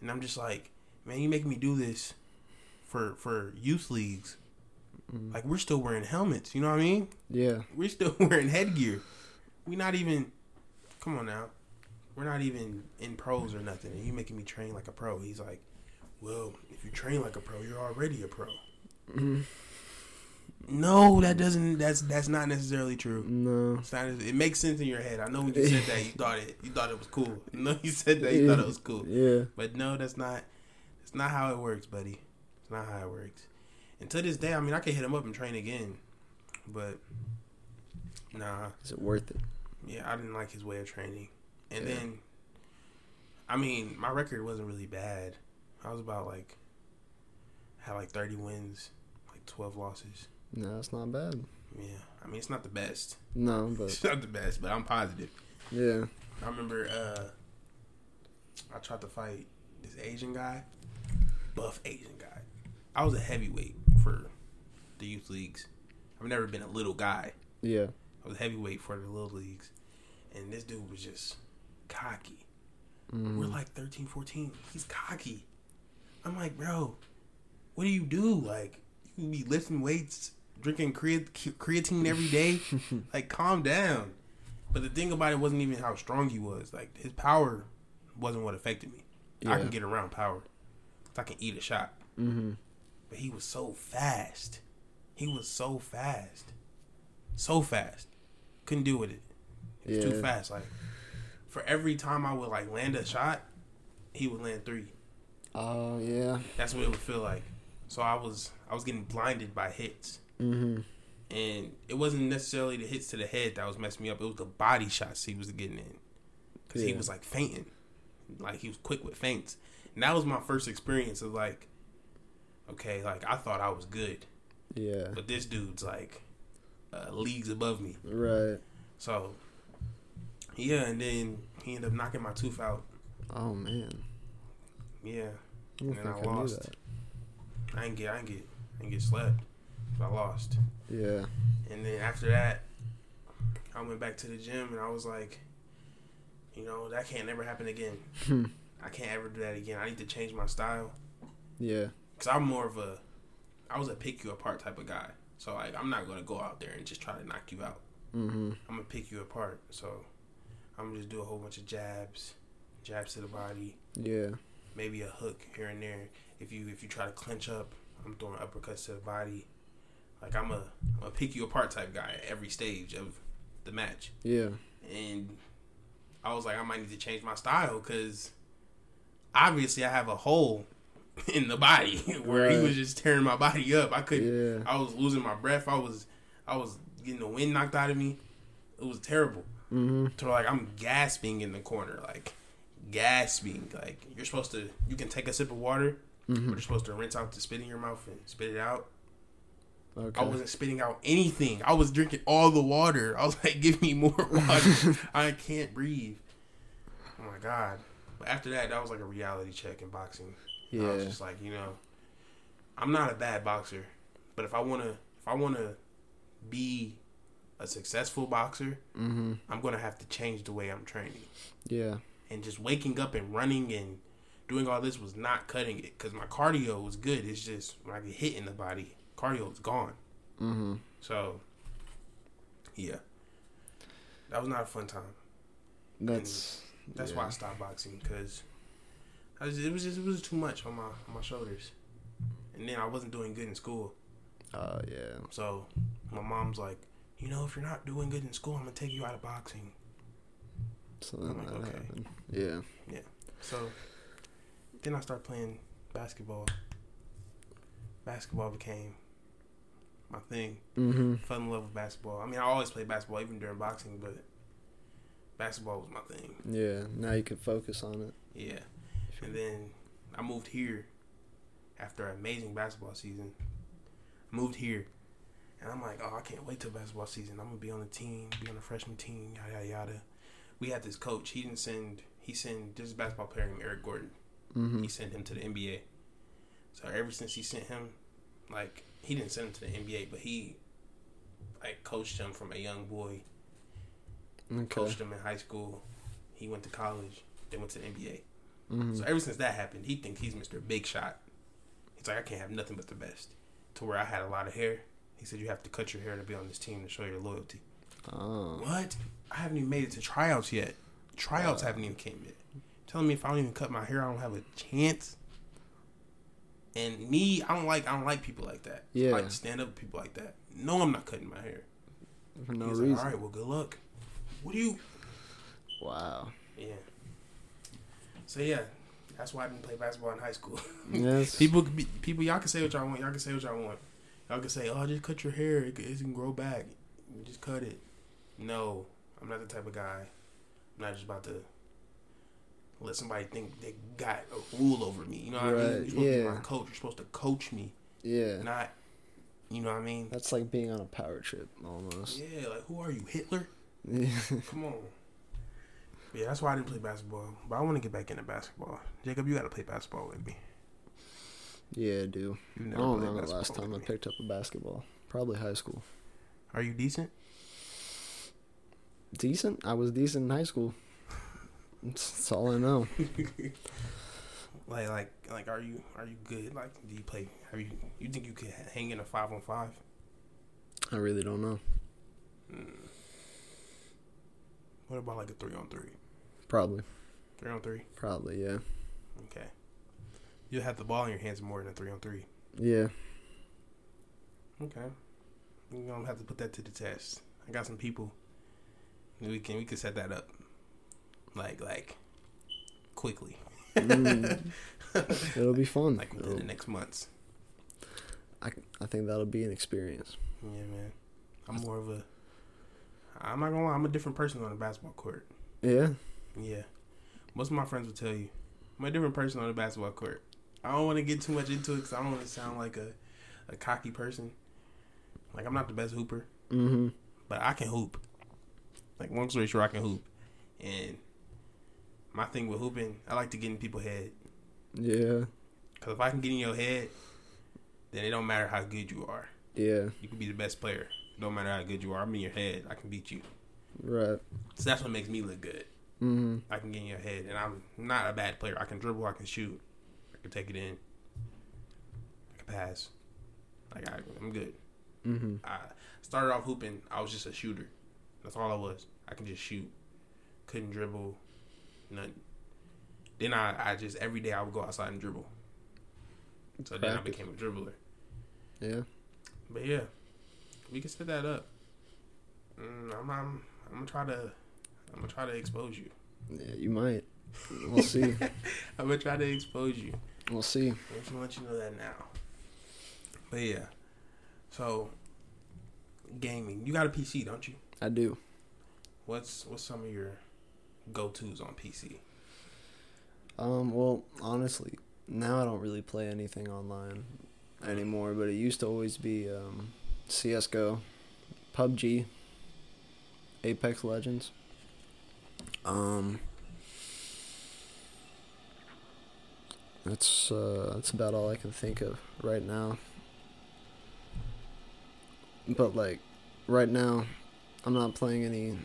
And I'm just like, man, you make me do this for for youth leagues. Mm. Like we're still wearing helmets, you know what I mean? Yeah. We're still wearing headgear. We're not even come on now. We're not even in pros or nothing. And you making me train like a pro. He's like, Well, if you train like a pro, you're already a pro. Mhm. No, that doesn't that's that's not necessarily true. No. It's not, it makes sense in your head. I know when you said that you thought it you thought it was cool. No, you said that you thought it was cool. Yeah. But no, that's not that's not how it works, buddy. It's not how it works. And to this day, I mean I can hit him up and train again. But nah. Is it worth it? Yeah, I didn't like his way of training. And Yeah. then, I mean, my record wasn't really bad. I was about like, had like 30 wins, like 12 losses. No, it's not bad. Yeah, I mean, it's not the best. No, but It's not the best, but I'm positive. yeah. I remember uh, I tried to fight this Asian guy, buff Asian guy. I was a heavyweight for the youth leagues. I've never been a little guy. Yeah. I was heavyweight for the little leagues. And this dude was just cocky. Mm. We're like 13, 14. He's cocky. I'm like, bro, what do you do? Like, you be lifting weights, drinking creat- creatine every day. like, calm down. But the thing about it wasn't even how strong he was. Like, his power wasn't what affected me. I can get around power. I can eat a shot. hmm But he was so fast. He was so fast. So fast. Couldn't deal with it. It was Yeah. too fast. Like for every time I would like land a shot, he would land three. Oh yeah. That's what it would feel like. So I was I was getting blinded by hits. hmm and it wasn't necessarily the hits to the head that was messing me up. It was the body shots he was getting in because he was like fainting, like he was quick with feints. And that was my first experience of like, okay, like I thought I was good, Yeah. but this dude's like uh, leagues above me. Right. So yeah, and then he ended up knocking my tooth out. Oh man. Yeah, I And then I I, lost. that. I didn't get, I didn't get, I didn't get slept. So I lost. Yeah. And then after that, I went back to the gym and I was like, you know, that can't never happen again. I can't ever do that again. I need to change my style Yeah. Because I'm more of a, I was a pick you apart type of guy. So like, I'm not gonna go out there and just try to knock you out. Mm-hmm. I'm gonna pick you apart. So I'm gonna just do a whole bunch of jabs, jabs to the body, Yeah. maybe a hook here and there. If you if you try to clinch up, I'm throwing uppercuts to the body. Like I'm a I'm a pick you apart type guy at every stage of the match. Yeah. And I was like, I might need to change my style because obviously I have a hole in the body where he was just tearing my body up. I couldn't. Yeah. I was losing my breath. I was I was getting the wind knocked out of me. It was terrible. Mm-hmm. To like I'm gasping in the corner, like gasping. Like you're supposed to, you can take a sip of water, but Mm-hmm. you're supposed to rinse out the spit in your mouth and spit it out. Okay. I wasn't spitting out anything. I was drinking all the water. I was like, give me more water. I can't breathe. Oh my god. But after that, that was like a reality check in boxing. I was yeah. just like, you know, I'm not a bad boxer, but if I wanna, if I wanna be a successful boxer, Mm-hmm. I'm gonna have to change the way I'm training. Yeah. And just waking up and running and doing all this was not cutting it because my cardio was good. It's just when I get hit in the body, cardio is gone. Mm-hmm. So, yeah, that was not a fun time. That's That's yeah. why I stopped boxing because I was, it was just it was too much on my on my shoulders, and then I wasn't doing good in school. Oh yeah. So my mom's like, you know, if you're not doing good in school, I'm gonna take you out of boxing. So I'm then like, that okay. happened. Yeah. So then I started playing basketball. Basketball became my thing. Mm-hmm. Fell in love with basketball. I mean, I always played basketball even during boxing, but basketball was my thing. Yeah. Now you can focus on it. Yeah. And then I moved here after an amazing basketball season. Moved here. And I'm like, oh, I can't wait till basketball season. I'm gonna be on the team, be on the freshman team, yada yada yada. We had this coach. He didn't send. He sent this basketball player named Eric Gordon. Mm-hmm. He sent him to the NBA. So ever since he sent him, like he didn't send him to the NBA, but he like coached him from a young boy. Okay. Coached him in high school. He went to college. Then went to the NBA. Mm-hmm. So ever since that happened, he thinks he's Mr. Big Shot. He's like, I can't have nothing but the best. To where I had a lot of hair. He said you have to cut your hair to be on this team to show your loyalty. Oh. What? I haven't even made it to tryouts yet. Tryouts Wow. haven't even came yet. Telling me if I don't even cut my hair, I don't have a chance. And me, I don't like I don't like people like that. Yeah. I like stand up people like that. No, I'm not cutting my hair. For no He's reason. like, all right, well, good luck. What do you? Wow. Yeah. So yeah, that's why I didn't play basketball in high school. Yes. People, people, y'all can say what y'all want. Y'all can say what y'all want. Y'all can say, "Oh, just cut your hair. It, can- it can grow back. Just cut it." No, I'm not the type of guy. I'm not just about to let somebody think they got a rule over me. You know what I mean? You're supposed to be yeah. my coach. You're supposed to coach me, yeah. not. You know what I mean? That's like being on a power trip almost. Yeah, like who are you, Hitler? Yeah. Come on. Yeah, that's why I didn't play basketball. But I want to get back into basketball. Jacob, you got to play basketball with me. yeah, I do. You've I never don't played remember the last time I picked up a basketball. Probably high school. Are you decent? Decent. I was decent in high school. That's, that's all I know. Like, like, like, are you are you good? Like, do you play? Have you you think you could hang in a five on five? I really don't know. Mm. What about like a three on three? Probably. Three on three. Probably. Yeah. Okay. You'll have the ball in your hands more than a three on three. Yeah. Okay. You're gonna have to put that to the test. I got some people. We can we can set that up. Like like quickly. Mm. It'll be fun. like within It'll- the next months. I, I think that'll be an experience. Yeah, man. I'm more of a. I'm not gonna lie. I'm a different person on the basketball court. Yeah. Yeah, most of my friends will tell you I'm a different person on the basketball court. I don't want to get too much into it because I don't want to sound like a, a cocky person. Like I'm not the best hooper, Mm-hmm. but I can hoop. Like long story short, I can hoop, and my thing with hooping, I like to get in people's head. Yeah. Because if I can get in your head, then it don't matter how good you are. Yeah. You can be the best player. It don't matter how good you are. I'm in your head. I can beat you. Right. So that's what makes me look good. Mm-hmm. I can get in your head, and I'm not a bad player. I can dribble. I can shoot. I can take it in. I can pass. Like I, I'm good. Mm-hmm. I started off hooping. I was just a shooter. That's all I was. I can just shoot. Couldn't dribble. Nothing. Then I, I just every day I would go outside and dribble. So then I became a dribbler. Yeah. But yeah, we can set that up. Mm, I'm, I'm, I'm gonna try to, I'm gonna try to expose you. Yeah. You might. We'll see. I'm gonna try to expose you. we'll see. I just want you to know that now. But yeah, so gaming. You got a PC, don't you? I do. What's what's some of your go tos on PC? Um. Well, honestly, now I don't really play anything online anymore. But it used to always be um, CS:GO, PUBG, Apex Legends. Um. That's uh, that's about all I can think of right now. But like, right now, I'm not playing any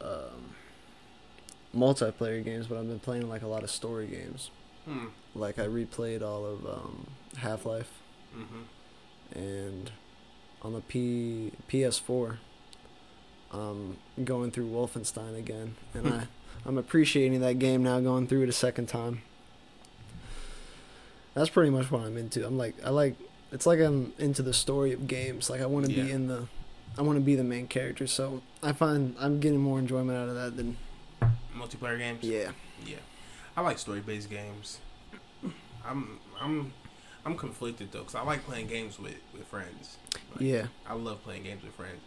um, multiplayer games, but I've been playing like a lot of story games. Hmm. Like I replayed all of um, Half Life, Mm-hmm. and on the P PS4, I'm going through Wolfenstein again, and I I'm appreciating that game now, going through it a second time. That's pretty much what I'm into. I'm like I like it's like I'm into the story of games. Like I want to be in the I want to be the main character. So I find I'm getting more enjoyment out of that than Multiplayer games. yeah. Yeah, I like story based games. I'm I'm I'm conflicted though because I like playing games with with friends. Like, Yeah. I love playing games with friends,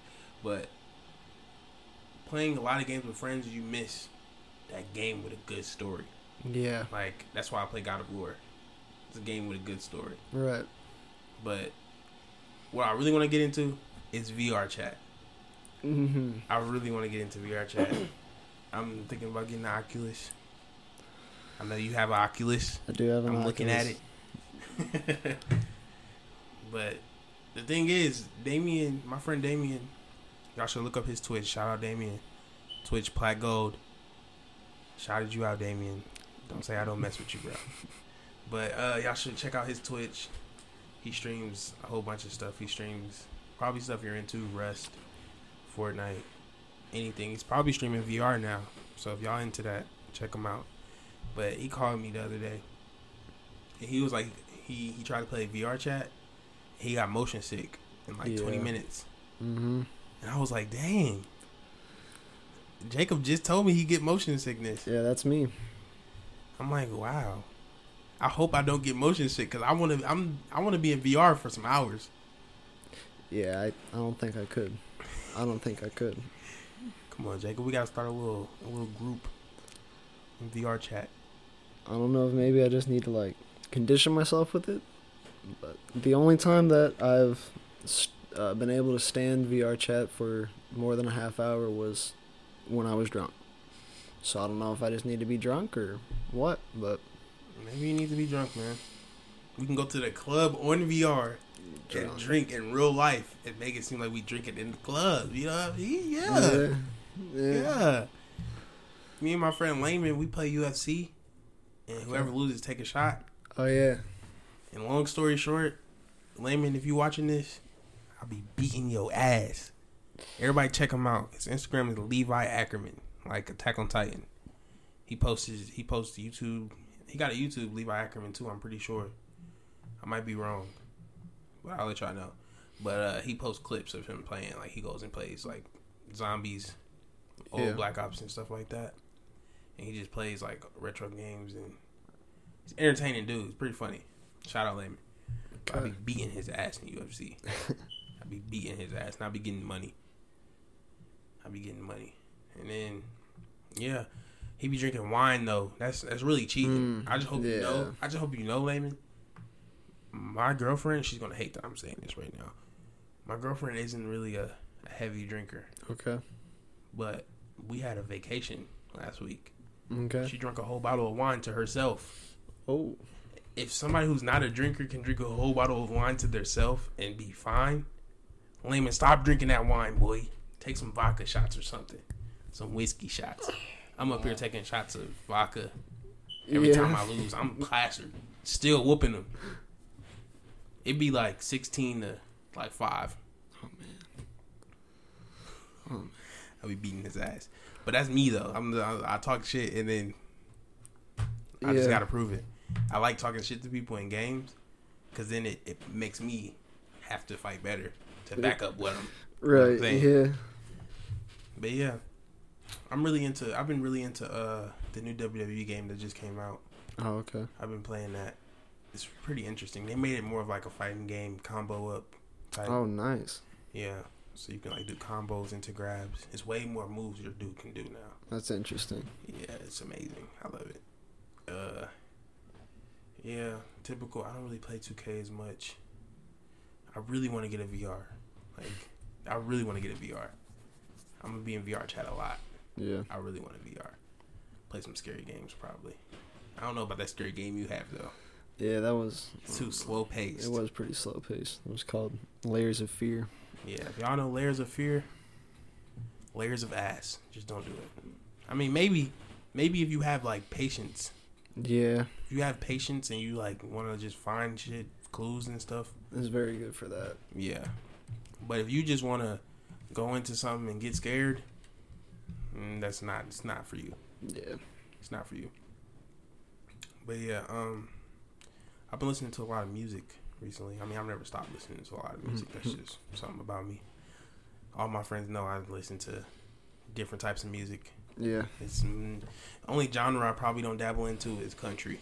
but playing a lot of games with friends, you miss that game with a good story. Yeah. Like that's why I play God of War. It's a game with a good story. Right. But what I really want to get into is VR chat. hmm I really want to get into VR chat. I'm thinking about getting the Oculus. I know you have an Oculus. I do have an I'm looking at it. but the thing is, Damien, my friend Damien, y'all should look up his Twitch. Shout out Damien. Twitch Plat Gold. Shouted you out, Damien. Don't say I don't mess with you, bro. But uh, y'all should check out his Twitch. He streams a whole bunch of stuff. He streams probably stuff you're into, Rust, Fortnite, anything. He's probably streaming VR now. So if y'all into that, check him out. But he called me the other day. And he was like, he, he tried to play VR chat. He got motion sick in like 20 Yeah. minutes. hmm And I was like, dang. Jacob just told me he get motion sickness. Yeah, that's me. I'm like, wow. I hope I don't get motion sick because I want to. I'm. I want to be in VR for some hours. Yeah, I, I don't think I could. I don't think I could. Come on, Jacob. We gotta start a little a little group in VR chat. I don't know if maybe I just need to like condition myself with it. But the only time that I've s- uh, been able to stand VR chat for more than a half hour was when I was drunk. So I don't know if I just need to be drunk or what, but Maybe you need to be drunk, man. We can go to the club on VR and drink in real life and make it seem like we drink it in the club. You know what I mean? Yeah. yeah, Yeah. yeah. Me and my friend Layman, we play UFC, and whoever loses take a shot. Oh yeah, And long story short, Layman, if you watching this, I'll be beating your ass. Everybody check him out. His Instagram is Levi Ackerman, like Attack on Titan. He posts his, he posts YouTube. He got a YouTube Levi Ackerman too. I'm pretty sure. I might be wrong, but I'll let y'all know. But uh, he posts clips of him playing. Like he goes and plays like zombies, old Yeah. Black Ops and stuff like that. And he just plays like retro games and he's entertaining dude. He's pretty funny. Shout out Layman. I'll be beating his ass in UFC. Be beating his ass, and I be getting money. I be getting money, and then yeah, he be drinking wine though. That's that's really cheating. Mm, I just hope you know. I just hope you know, Layman. My girlfriend, she's gonna hate that I'm saying this right now. My girlfriend isn't really a, a heavy drinker, Okay. but we had a vacation last week. Okay. She drank a whole bottle of wine to herself. Oh. If somebody who's not a drinker can drink a whole bottle of wine to themselves and be fine, Layman, stop drinking that wine, boy. Take some vodka shots or something, some whiskey shots. I'm up here taking shots of vodka every Yeah. time I lose. I'm plastered, still whooping them. It'd be like 16 to like five. Oh man. Oh, man. I be beating his ass. But that's me though. I'm the, I, I talk shit and then I just gotta prove it. I like talking shit to people in games because then it, it makes me have to fight better to back up what I'm. Right. Yeah. But yeah, I'm really into. I've been really into uh the new WWE game that just came out. Oh, okay. I've been playing that. It's pretty interesting. They made it more of like a fighting game, combo up type. Oh, nice. Yeah, so you can like do combos into grabs. It's way more moves your dude can do now. That's interesting. Yeah, it's amazing. I love it. Uh, yeah, typical. I don't really play 2K as much. I really want to get a VR. Like, I really want to get a VR. I'm gonna be in VR chat a lot. Yeah. I really want a VR. Play some scary games probably. I don't know about that scary game you have though. Yeah, that was. It's too slow paced. It was pretty slow paced. It was called Layers of Fear. Yeah, if y'all know layers of fear, layers of ass. Just don't do it. I mean, maybe, maybe if you have like patience, Yeah, if you have patience and you like want to just find shit, clues and stuff. It's very good for that. Yeah, but if you just want to go into something and get scared, mm, that's not. It's not for you. Yeah. It's not for you. But yeah, um, I've been listening to a lot of music recently. I mean, I've never stopped listening to a lot of music. That's just something about me. All my friends know I listen to different types of music. Yeah. It's mm, only genre I probably don't dabble into is country.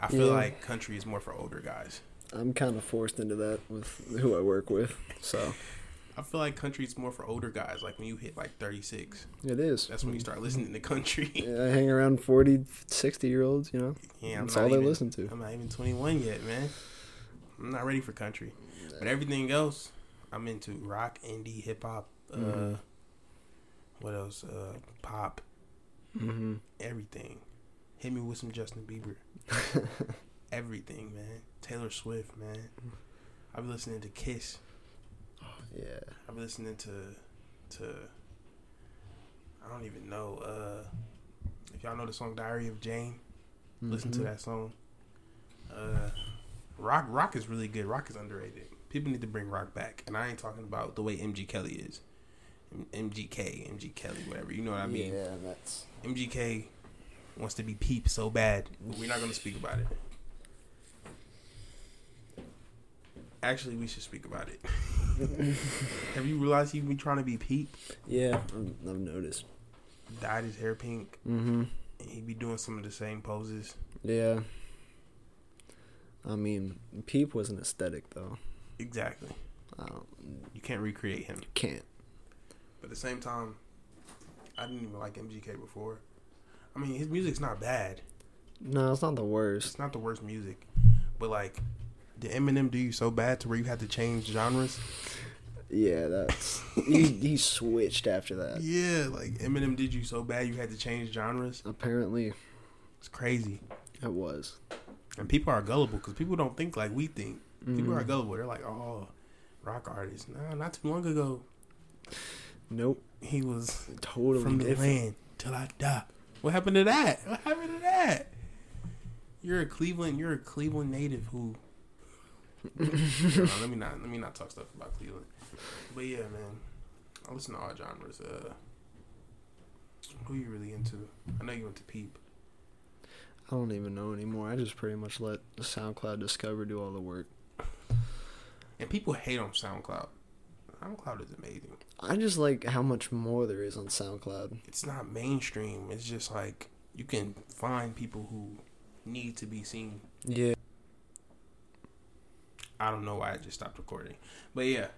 I feel Yeah. like country is more for older guys. I'm kind of forced into that with who I work with. So I feel like country's more for older guys. Like when you hit like 36, it is. that's when you start listening to country. Yeah, I hang around 40, 60 year olds, you know. Yeah, I'm That's not all they listen to. I'm not even 21 yet, man. I'm not ready for country. But everything else, I'm into rock, indie, hip hop. Uh, Mhm. what else? Uh, pop, Mm-hmm. everything. Hit me with some Justin Bieber. everything, man. Taylor Swift, man. I've been listening to Kiss. yeah. I've been listening to to I don't even know. Uh, if y'all know the song Diary of Jane, listen to Mhm. that song. Uh, rock rock is really good. Rock is underrated. People need to bring rock back, and I ain't talking about the way MG Kelly is. MGK, MG Kelly, whatever. You know what I mean? Yeah, that's. MGK wants to be peep so bad, but we're not going to speak about it. Actually, we should speak about it. Have you realized he been trying to be peep? Yeah, I've- I've noticed. Dyed his hair pink, Mm-hmm. and he be doing some of the same poses. Yeah. I mean, Peep was an aesthetic, though. Exactly. Don't, You can't recreate him. You can't. But at the same time, I didn't even like MGK before. I mean, his music's not bad. No, it's not the worst. It's not the worst music, but like, did Eminem do you so bad to where you had to change genres? Yeah, that's. he, he switched after that. Yeah, like Eminem did you so bad you had to change genres. Apparently, It's crazy, it was. and people are gullible because people don't think like we think. People Mhm. are gullible. They're like, oh, rock artists. No, not too long ago, Nope. he was Totally from the different. land till I die. What happened to that? What happened to that? You're a Cleveland. You're a Cleveland native who. No, let me not. Let me not talk stuff about Cleveland. But yeah, man, I listen to all genres. Uh, who you really into? I know you went to Peep. I don't even know anymore. I just pretty much let SoundCloud Discover do all the work. And people hate on SoundCloud. SoundCloud is amazing. I just like how much more there is on SoundCloud. It's not mainstream. It's just like you can find people who need to be seen. Yeah. I don't know why I just stopped recording, but yeah,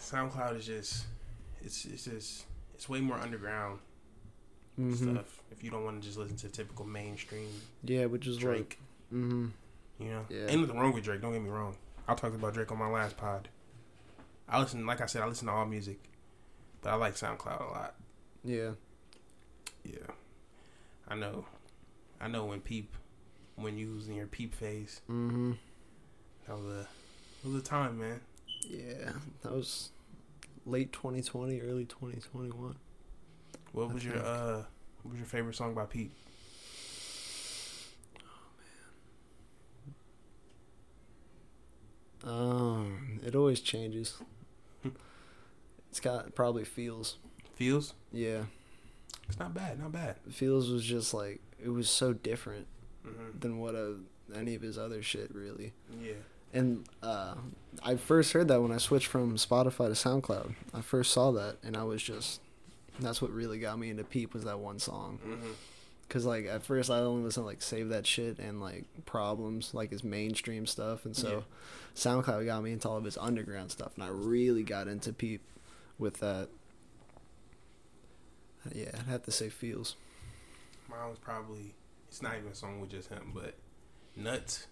SoundCloud is just it's it's just it's way more underground Mhm. stuff. If you don't want to just listen to typical mainstream Yeah, which is Drake, what. hmm you know, Yeah. ain't nothing wrong with Drake. Don't get me wrong. I talked about Drake on my last pod. I listen, like I said, I listen to all music, but I like SoundCloud a lot. Yeah. Yeah, I know, I know when peep, when you was in your peep phase, hmm that was a, was a time, man. Yeah, that was late 2020, early 2021. What was your uh, what was your favorite song by Peep? Um, it always changes. it's got probably feels. Feels? Yeah, It's not bad, not bad. feels was just like it was so different hmm than what uh any of his other shit really. Yeah. And uh, I first heard that when I switched from Spotify to SoundCloud. I first saw that, and I was just that's what really got me into Peep was that one song. hmm Cause like at first I only listened to like Save That Shit and like Problems, like his mainstream stuff, and so SoundCloud got me into all of his underground stuff, and I really got into Peep with that. Yeah, I'd have to say feels. Mine was probably it's not even a song with just him, but Nuts.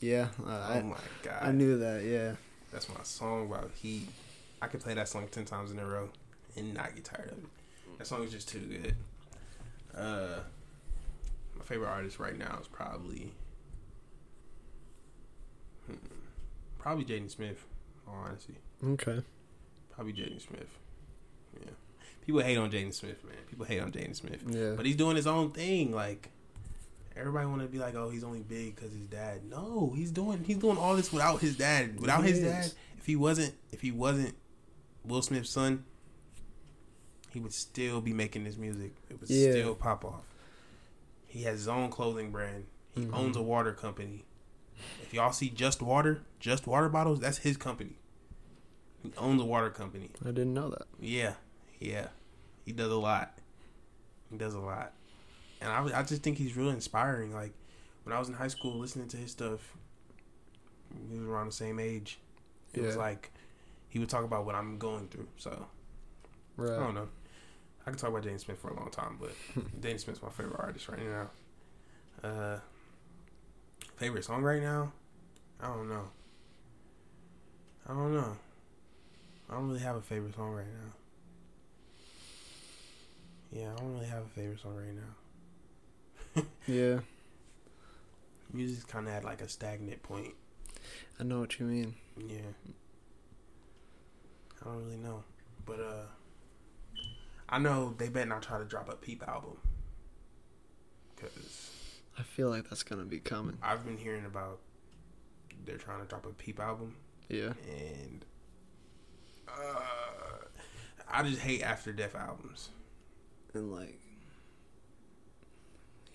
Yeah, uh, oh I my god. I knew that. Yeah, That's my song about Heat. I could play that song ten times in a row and not get tired of it. That song is just too good. Uh, my favorite artist right now is probably hmm, probably Jaden Smith. honesty, okay. probably Jaden Smith. Yeah, people hate on Jaden Smith, man. People hate on Jaden Smith, Yeah, but he's doing his own thing. Like everybody want to be like, oh, he's only big because his dad. No, he's doing he's doing all this without his dad. Without He his is. dad, if he wasn't if he wasn't Will Smith's son, he would still be making this music. It would Yeah. still pop off. He has his own clothing brand. He Mhm. owns a water company. If y'all see Just Water, Just Water bottles, that's his company. He owns a water company. I didn't know that. Yeah, yeah, he does a lot. He does a lot, and I, I just think he's really inspiring. Like when I was in high school, listening to his stuff, we was around the same age. It was like he would talk about what I'm going through. So I don't know. I could talk about Jaden Smith for a long time, but Jaden Smith's my favorite artist right now. Uh, favorite song right now? I don't know. I don't know. I don't really have a favorite song right now. Yeah, I don't really have a favorite song right now. Yeah, Music's kind of at like a stagnant point. I know what you mean. Yeah. I don't really know. But uh I know they better not try to drop a Peep album. Cuz I feel like that's gonna be coming. I've been hearing about they're trying to drop a Peep album Yeah. and uh I just hate after death albums. And like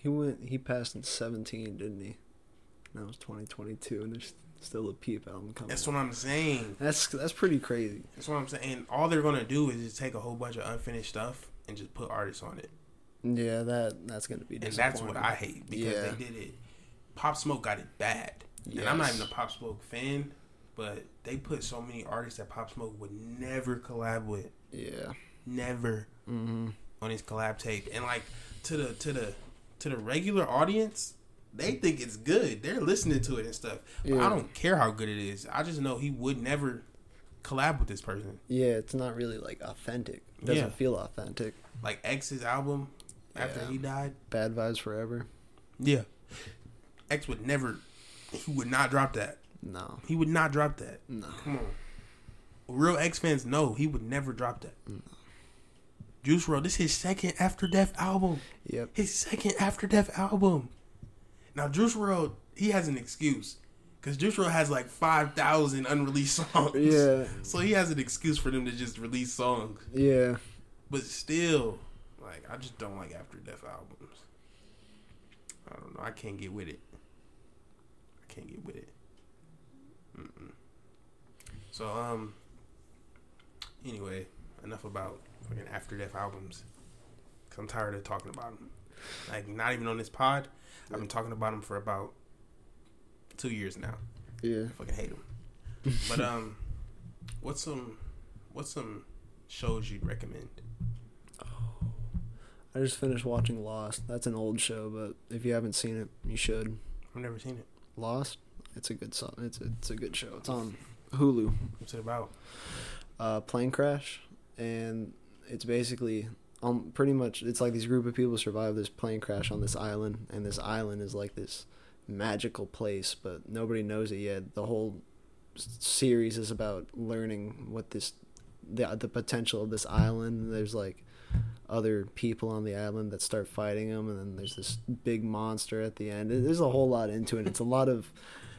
he went he passed in 17, didn't he? That was 2022 and there's still a Peep album coming. That's what I'm saying. That's that's pretty crazy. That's what I'm saying. All they're going to do is just take a whole bunch of unfinished stuff and just put artists on it. Yeah, that that's going to be And that's what. I hate because Yeah. they did it. Pop Smoke got it bad. And I'm not even a Pop Smoke fan, but they put so many artists that Pop Smoke would never collab with, Yeah. never Mhm. on his collab tape. And like to the to the to the regular audience, they think it's good. They're listening to it and stuff. But Yeah. I don't care how good it is. I just know he would never collab with this person. Yeah, it's not really like authentic. It doesn't Yeah. feel authentic. Like X's album after Yeah. he died. Bad vibes forever. Yeah. X would never he would not drop that. No. He would not drop that. No. Come on. Real X fans know he would never drop that. Juice WRLD, this is his second After Death album. Yep. His second After Death album. Now Juice WRLD, he has an excuse. Because Juice WRLD has like 5,000 unreleased songs. Yeah. So he has an excuse for them to just release songs. Yeah. But still, like, I just don't like After Death albums. I don't know. I can't get with it. I can't get with it. Mm-mm. So, um, anyway, enough about fucking After Death albums. Cause I'm tired of talking about them. Like, not even on this pod. I've been talking about them for about two years now. Yeah. I fucking hate them. But um, what's some what's some shows you'd recommend? I just finished watching Lost. That's an old show, but if you haven't seen it, you should. I've never seen it. Lost. It's a good song. It's a, it's a good show. It's on Hulu. What's it about? Uh, plane crash, and it's basically um pretty much it's like these group of people survive this plane crash on this island, and this island is like this magical place, but nobody knows it yet. The whole series is about learning what this the the potential of this island. There's like other people on the island that start fighting them, and then there's this big monster at the end. There's a whole lot into it. It's a lot of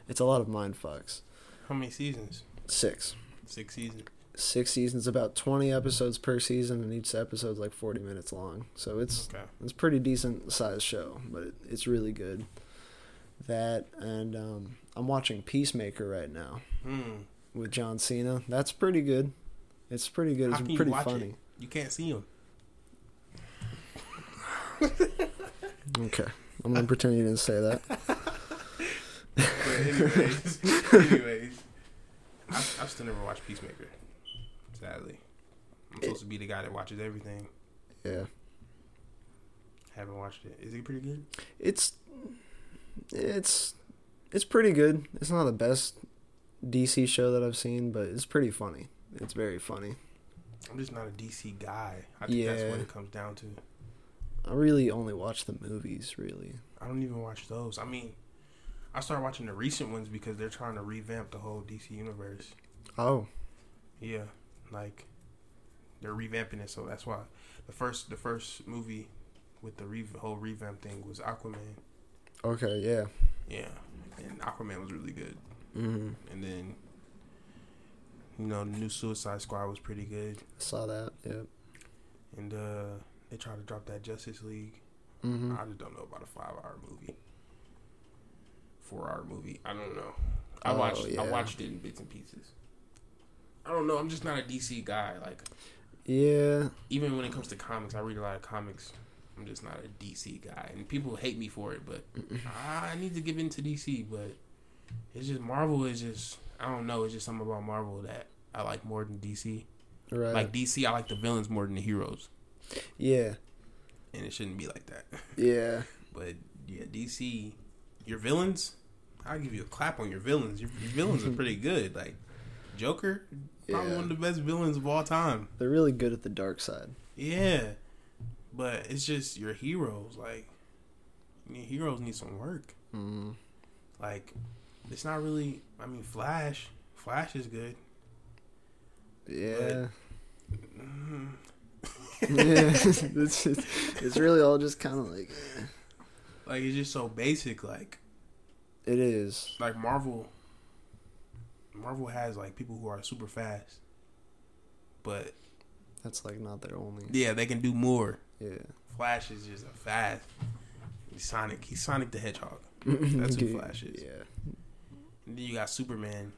it's a lot of mind fucks. How many seasons? Six. Six seasons. Six seasons, about twenty episodes per season, and each episode's like forty minutes long. So it's Okay. it's a pretty decent sized show, but it, it's really good. That and um, I'm watching Peacemaker right now Hmm. with John Cena. That's pretty good. It's pretty good. How It's pretty funny. it? You can't see him. Okay, I'm gonna pretend you didn't say that. Anyways, anyways, I, I still never watched Peacemaker. Sadly, I'm supposed to be the guy that watches everything. Yeah, Haven't watched it. Is it pretty good? it's it's it's pretty good. It's not the best DC show that I've seen, but it's pretty funny. It's very funny. I'm just not a DC guy. I think that's what it comes down to. I really only watch the movies. Really. I don't even watch those. I mean, I started watching the recent ones because they're trying to revamp the whole DC universe. Oh, Yeah, like they're revamping it, so that's why the first the first movie with the re- whole revamp thing was Aquaman. okay, yeah. Yeah, and Aquaman was really good. Mm-hmm. And then you know the new Suicide Squad was pretty good, Saw that. Yep. and uh they tried to drop that Justice League. Mm-hmm. I just don't know about a five hour movie, four hour movie. I don't know. I Oh, watched I watched it in bits and pieces. I don't know. I'm just not a DC guy. Like Yeah. even when it comes to comics, I read a lot of comics. I'm just not a DC guy, and people hate me for it. But I need to give into DC. But it's just Marvel is just I don't know. It's just something about Marvel that I like more than DC. Right. Like DC, I like the villains more than the heroes, yeah. and it shouldn't be like that. Yeah. But yeah, DC, your villains, I'll give you a clap on your villains. Your, your villains are pretty good. Like Joker, probably Yeah. one of the best villains of all time. They're really good at the dark side. Yeah, but it's just your heroes. Like your heroes need some work. Mm. Like it's not really. I mean, Flash. Flash is good. Yeah. Mhm. yeah. it's, just, it's really all just kind of like eh. Like it's just so basic. Like it is. like Marvel. Marvel has like people who are super fast, but That's like not their only. yeah, they can do more. Yeah. Flash is just a fast. He's Sonic. He's Sonic the Hedgehog. That's who Flash is. Yeah. And then you got Superman,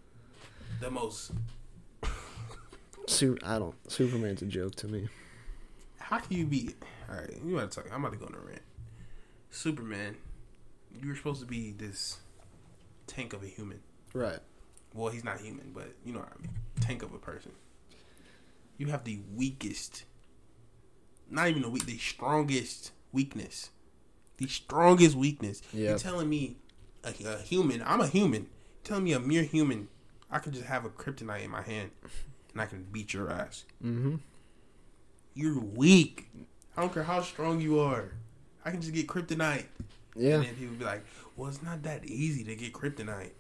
the most. Su- I don't. Superman's a joke to me. How can you be? All right, you want to talk? I'm about to go on a rant. Superman, you were supposed to be this tank of a human. Right. Well, he's not human, but you know what I mean. Tank of a person. You have the weakest, not even the weak, the strongest weakness. The strongest weakness. You're telling me a, a human, I'm a human. Telling me a mere human, I could just have a kryptonite in my hand and I can beat your ass. Mm-hmm. You're weak. I don't care how strong you are. I can just get kryptonite. Yeah. And then people be like, well, it's not that easy to get kryptonite.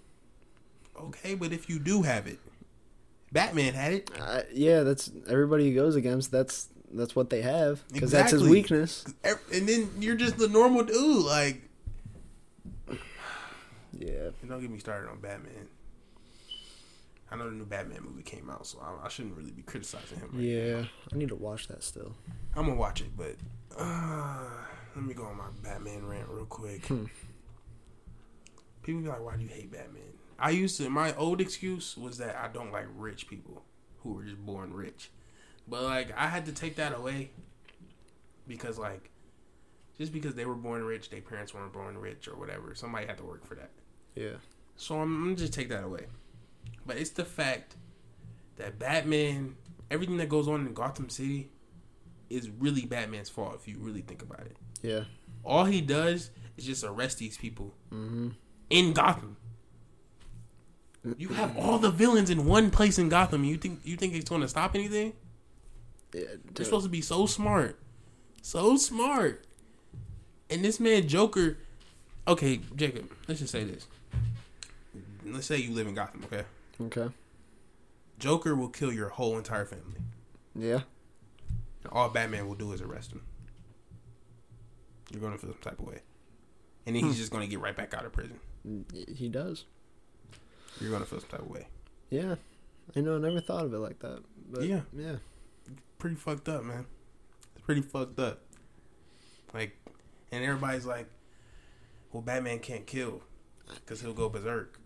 Okay, but if you do have it, Batman had it. Uh, yeah. That's everybody he goes against. That's that's what they have because that's his weakness. And then you're just the normal dude. Like, Yeah. and don't get me started on Batman. I know the new Batman movie came out, so I, I shouldn't really be criticizing him. Right Yeah. I need to watch that still. I'm gonna watch it, but uh, let me go on my Batman rant real quick. Hmm. People be like, "Why do you hate Batman?" I used to. My old excuse was that I don't like rich people who were just born rich, but like I had to take that away because like just because they were born rich, their parents weren't born rich or whatever. Somebody had to work for that. Yeah. So I'm, I'm gonna just take that away. But it's the fact that Batman, everything that goes on in Gotham City, is really Batman's fault if you really think about it. Yeah. All he does is just arrest these people Mm-hmm. in Gotham. You have all the villains in one place in Gotham. You think you think it's going to stop anything? Yeah. They're supposed to be so smart, so smart. And this man Joker, okay, Jacob. Let's just say this. Let's say you live in Gotham, okay? Okay. Joker will kill your whole entire family. Yeah. And all Batman will do is arrest him. You're gonna feel some type of way, and then he's hmm. just gonna get right back out of prison. He does. You're gonna feel some type of way. Yeah. I know. I never thought of it like that. But Yeah. Yeah. pretty fucked up, man. It's pretty fucked up. Like, and everybody's like, "Well, Batman can't kill because he'll go berserk."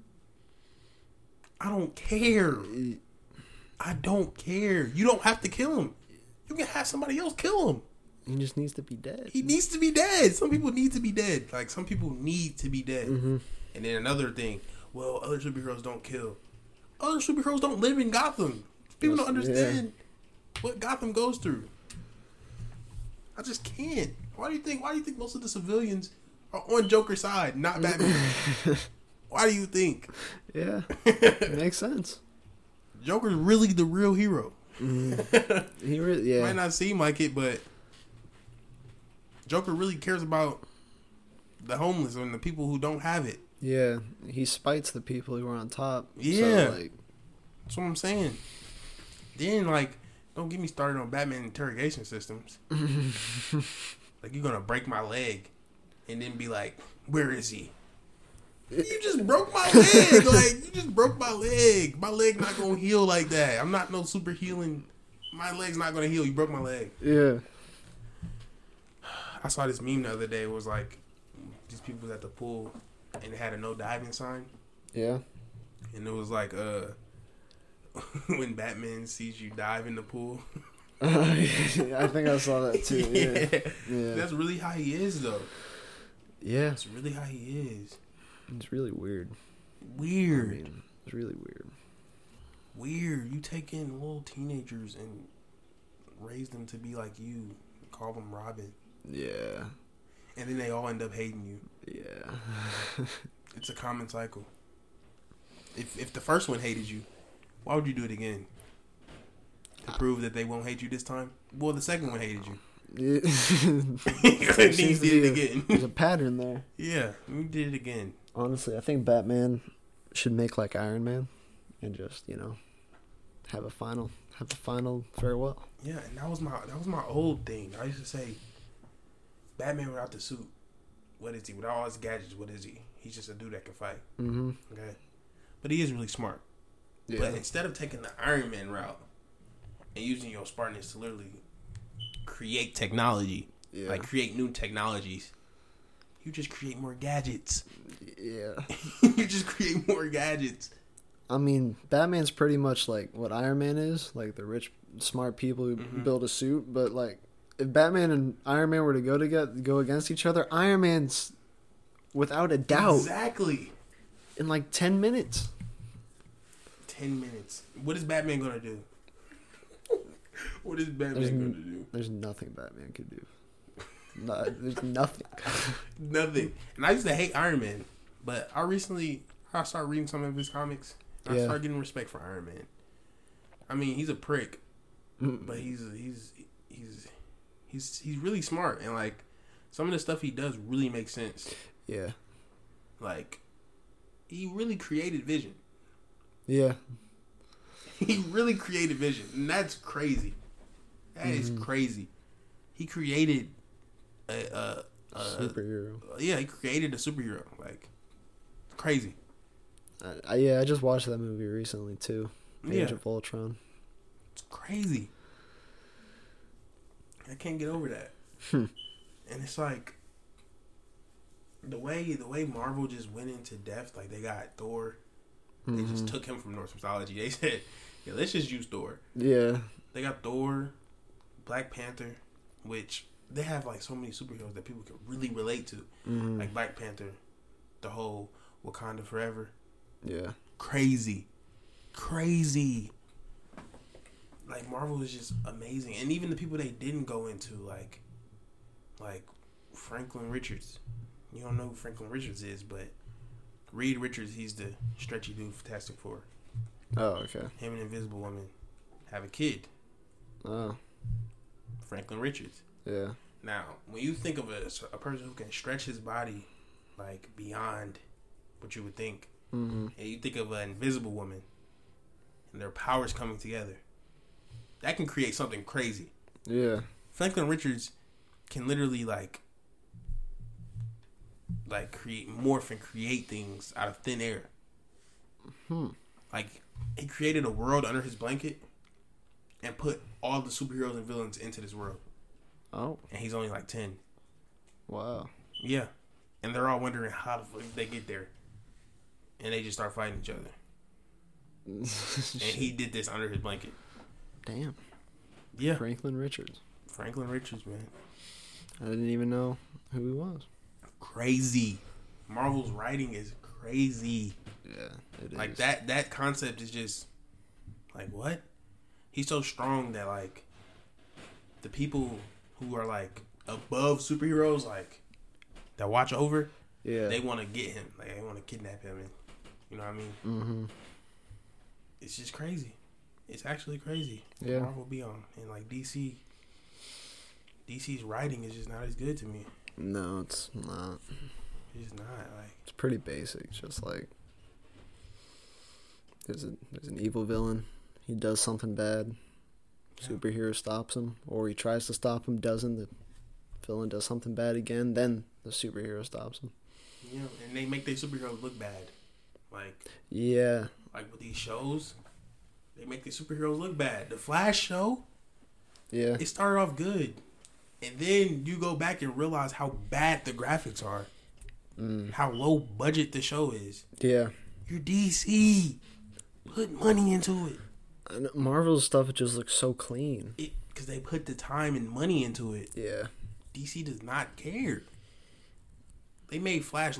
I don't care. I don't care. You don't have to kill him. You can have somebody else kill him. He just needs to be dead. He needs to be dead. Some people need to be dead. Like some people need to be dead. Mm-hmm. And then another thing, well, other superheroes don't kill. Other superheroes don't live in Gotham. People don't understand what Gotham goes through. I just can't. Why do you think? Why do you think most of the civilians are on Joker's side, not Batman? why do you think? Yeah. Makes sense. Joker's really the real hero. Mm-hmm. He really. Yeah. Might not seem like it, but Joker really cares about the homeless and the people who don't have it. Yeah. He spites the people who are on top. Yeah. So, like. That's what I'm saying. Then, like, don't get me started on Batman interrogation systems. like, you're gonna break my leg, and then be like, "Where is he?" You just broke my leg. like, you just broke my leg. My leg not gonna heal like that. I'm not no super healing. My leg's not gonna heal. You broke my leg. Yeah. I saw this meme the other day. It was like these people was at the pool and it had a no diving sign, Yeah. and it was like, uh, when Batman sees you dive in the pool. I think I saw that too. Yeah. Yeah. That's really how he is, though. Yeah. That's really how he is. It's really weird. Weird. I mean, it's really weird. Weird. You take in little teenagers and raise them to be like you. Call them Robin. Yeah. And then they all end up hating you. Yeah. It's a common cycle. If if the first one hated you, why would you do it again? To prove that they won't hate you this time? Well, the second one hated you. Yeah. Seems to did it again. There's a pattern there. yeah, you did it again. Honestly, I think Batman should make like Iron Man and just, you know, have a final have a final farewell. Yeah, and that was my that was my old thing. I used to say, Batman without the suit, what is he? Without all his gadgets, what is he? He's just a dude that can fight. Mm-hmm. Okay, but he is really smart. Yeah. But instead of taking the Iron Man route and using your smartness to literally create technology, yeah. like create new technologies, you just create more gadgets. yeah. you just create more gadgets. I mean, Batman's pretty much like what Iron Man is, like the rich, smart people who Mhm. build a suit. But like, if Batman and Iron Man were to go together, go against each other, Iron Man's without a doubt Exactly. in like ten minutes. Ten minutes. What is Batman gonna do? what is Batman There's gonna do? There's nothing Batman could do. No, there's nothing. Nothing. And I used to hate Iron Man, but I recently I started reading some of his comics. And I Yeah. started getting respect for Iron Man. I mean, he's a prick, but he's he's he's he's he's really smart and like some of the stuff he does really makes sense. yeah, Like he really created Vision. yeah, He really created Vision, and that's crazy. That is Mhm. crazy. He created a, a, a superhero. yeah, he created a superhero. Like crazy. I, I, yeah, I just watched that movie recently too. Yeah, Age of Ultron. it's crazy. I can't get over that. Hmm. And it's like the way the way Marvel just went into depth. Like they got Thor. They just Mhm. took him from Norse mythology. They said, "Yeah, let's just use Thor." Yeah, They got Thor, Black Panther, which they have like so many superheroes that people can really relate to. Mhm. Like Black Panther, the whole Wakanda Forever. Yeah. crazy, crazy. Like Marvel is just amazing, and even the people they didn't go into, like, like Franklin Richards. You don't know who Franklin Richards is, but Reed Richards, he's the stretchy dude, Fantastic Four. Oh, okay. Him and Invisible Woman have a kid, Oh, Franklin Richards. yeah. Now, when you think of a, a person who can stretch his body like beyond what you would think, Mm-hmm. and you think of an invisible woman and their powers coming together, that can create something crazy. Yeah. Franklin Richards can literally like like create morph and create things out of thin air. Hmm. Like he created a world under his blanket and put all the superheroes and villains into this world. Oh, And he's only like ten. wow. Yeah. And they're all wondering how the fuck they get there. And they just start fighting each other. And he did this under his blanket. Damn. Yeah. Franklin Richards. Franklin Richards, man. I didn't even know who he was. Crazy. Marvel's writing is crazy. Yeah. It Like is. that that concept is just like what? He's so strong that like the people who are like above superheroes, like that watch over, Yeah. they want to get him. Like they want to kidnap him, and you know what I mean? mm-hmm. It's just crazy. It's actually crazy. Yeah. Marvel be on and like DC. DC's writing is just not as good to me. No, it's not. It's not like It's pretty basic. Just like there's a there's an evil villain. He does something bad. Yeah. Superhero stops him, or he tries to stop him. Doesn't the villain does something bad again? Then the superhero stops him. know, and they make their superheroes look bad. Like Yeah. like with these shows, they make the superheroes look bad. The Flash show, Yeah. it started off good, and then you go back and realize how bad the graphics are, Mm. how low budget the show is. Yeah. You're DC, put money into it. And Marvel's stuff just looks so clean. It because they put the time and money into it. Yeah. DC does not care. They made Flash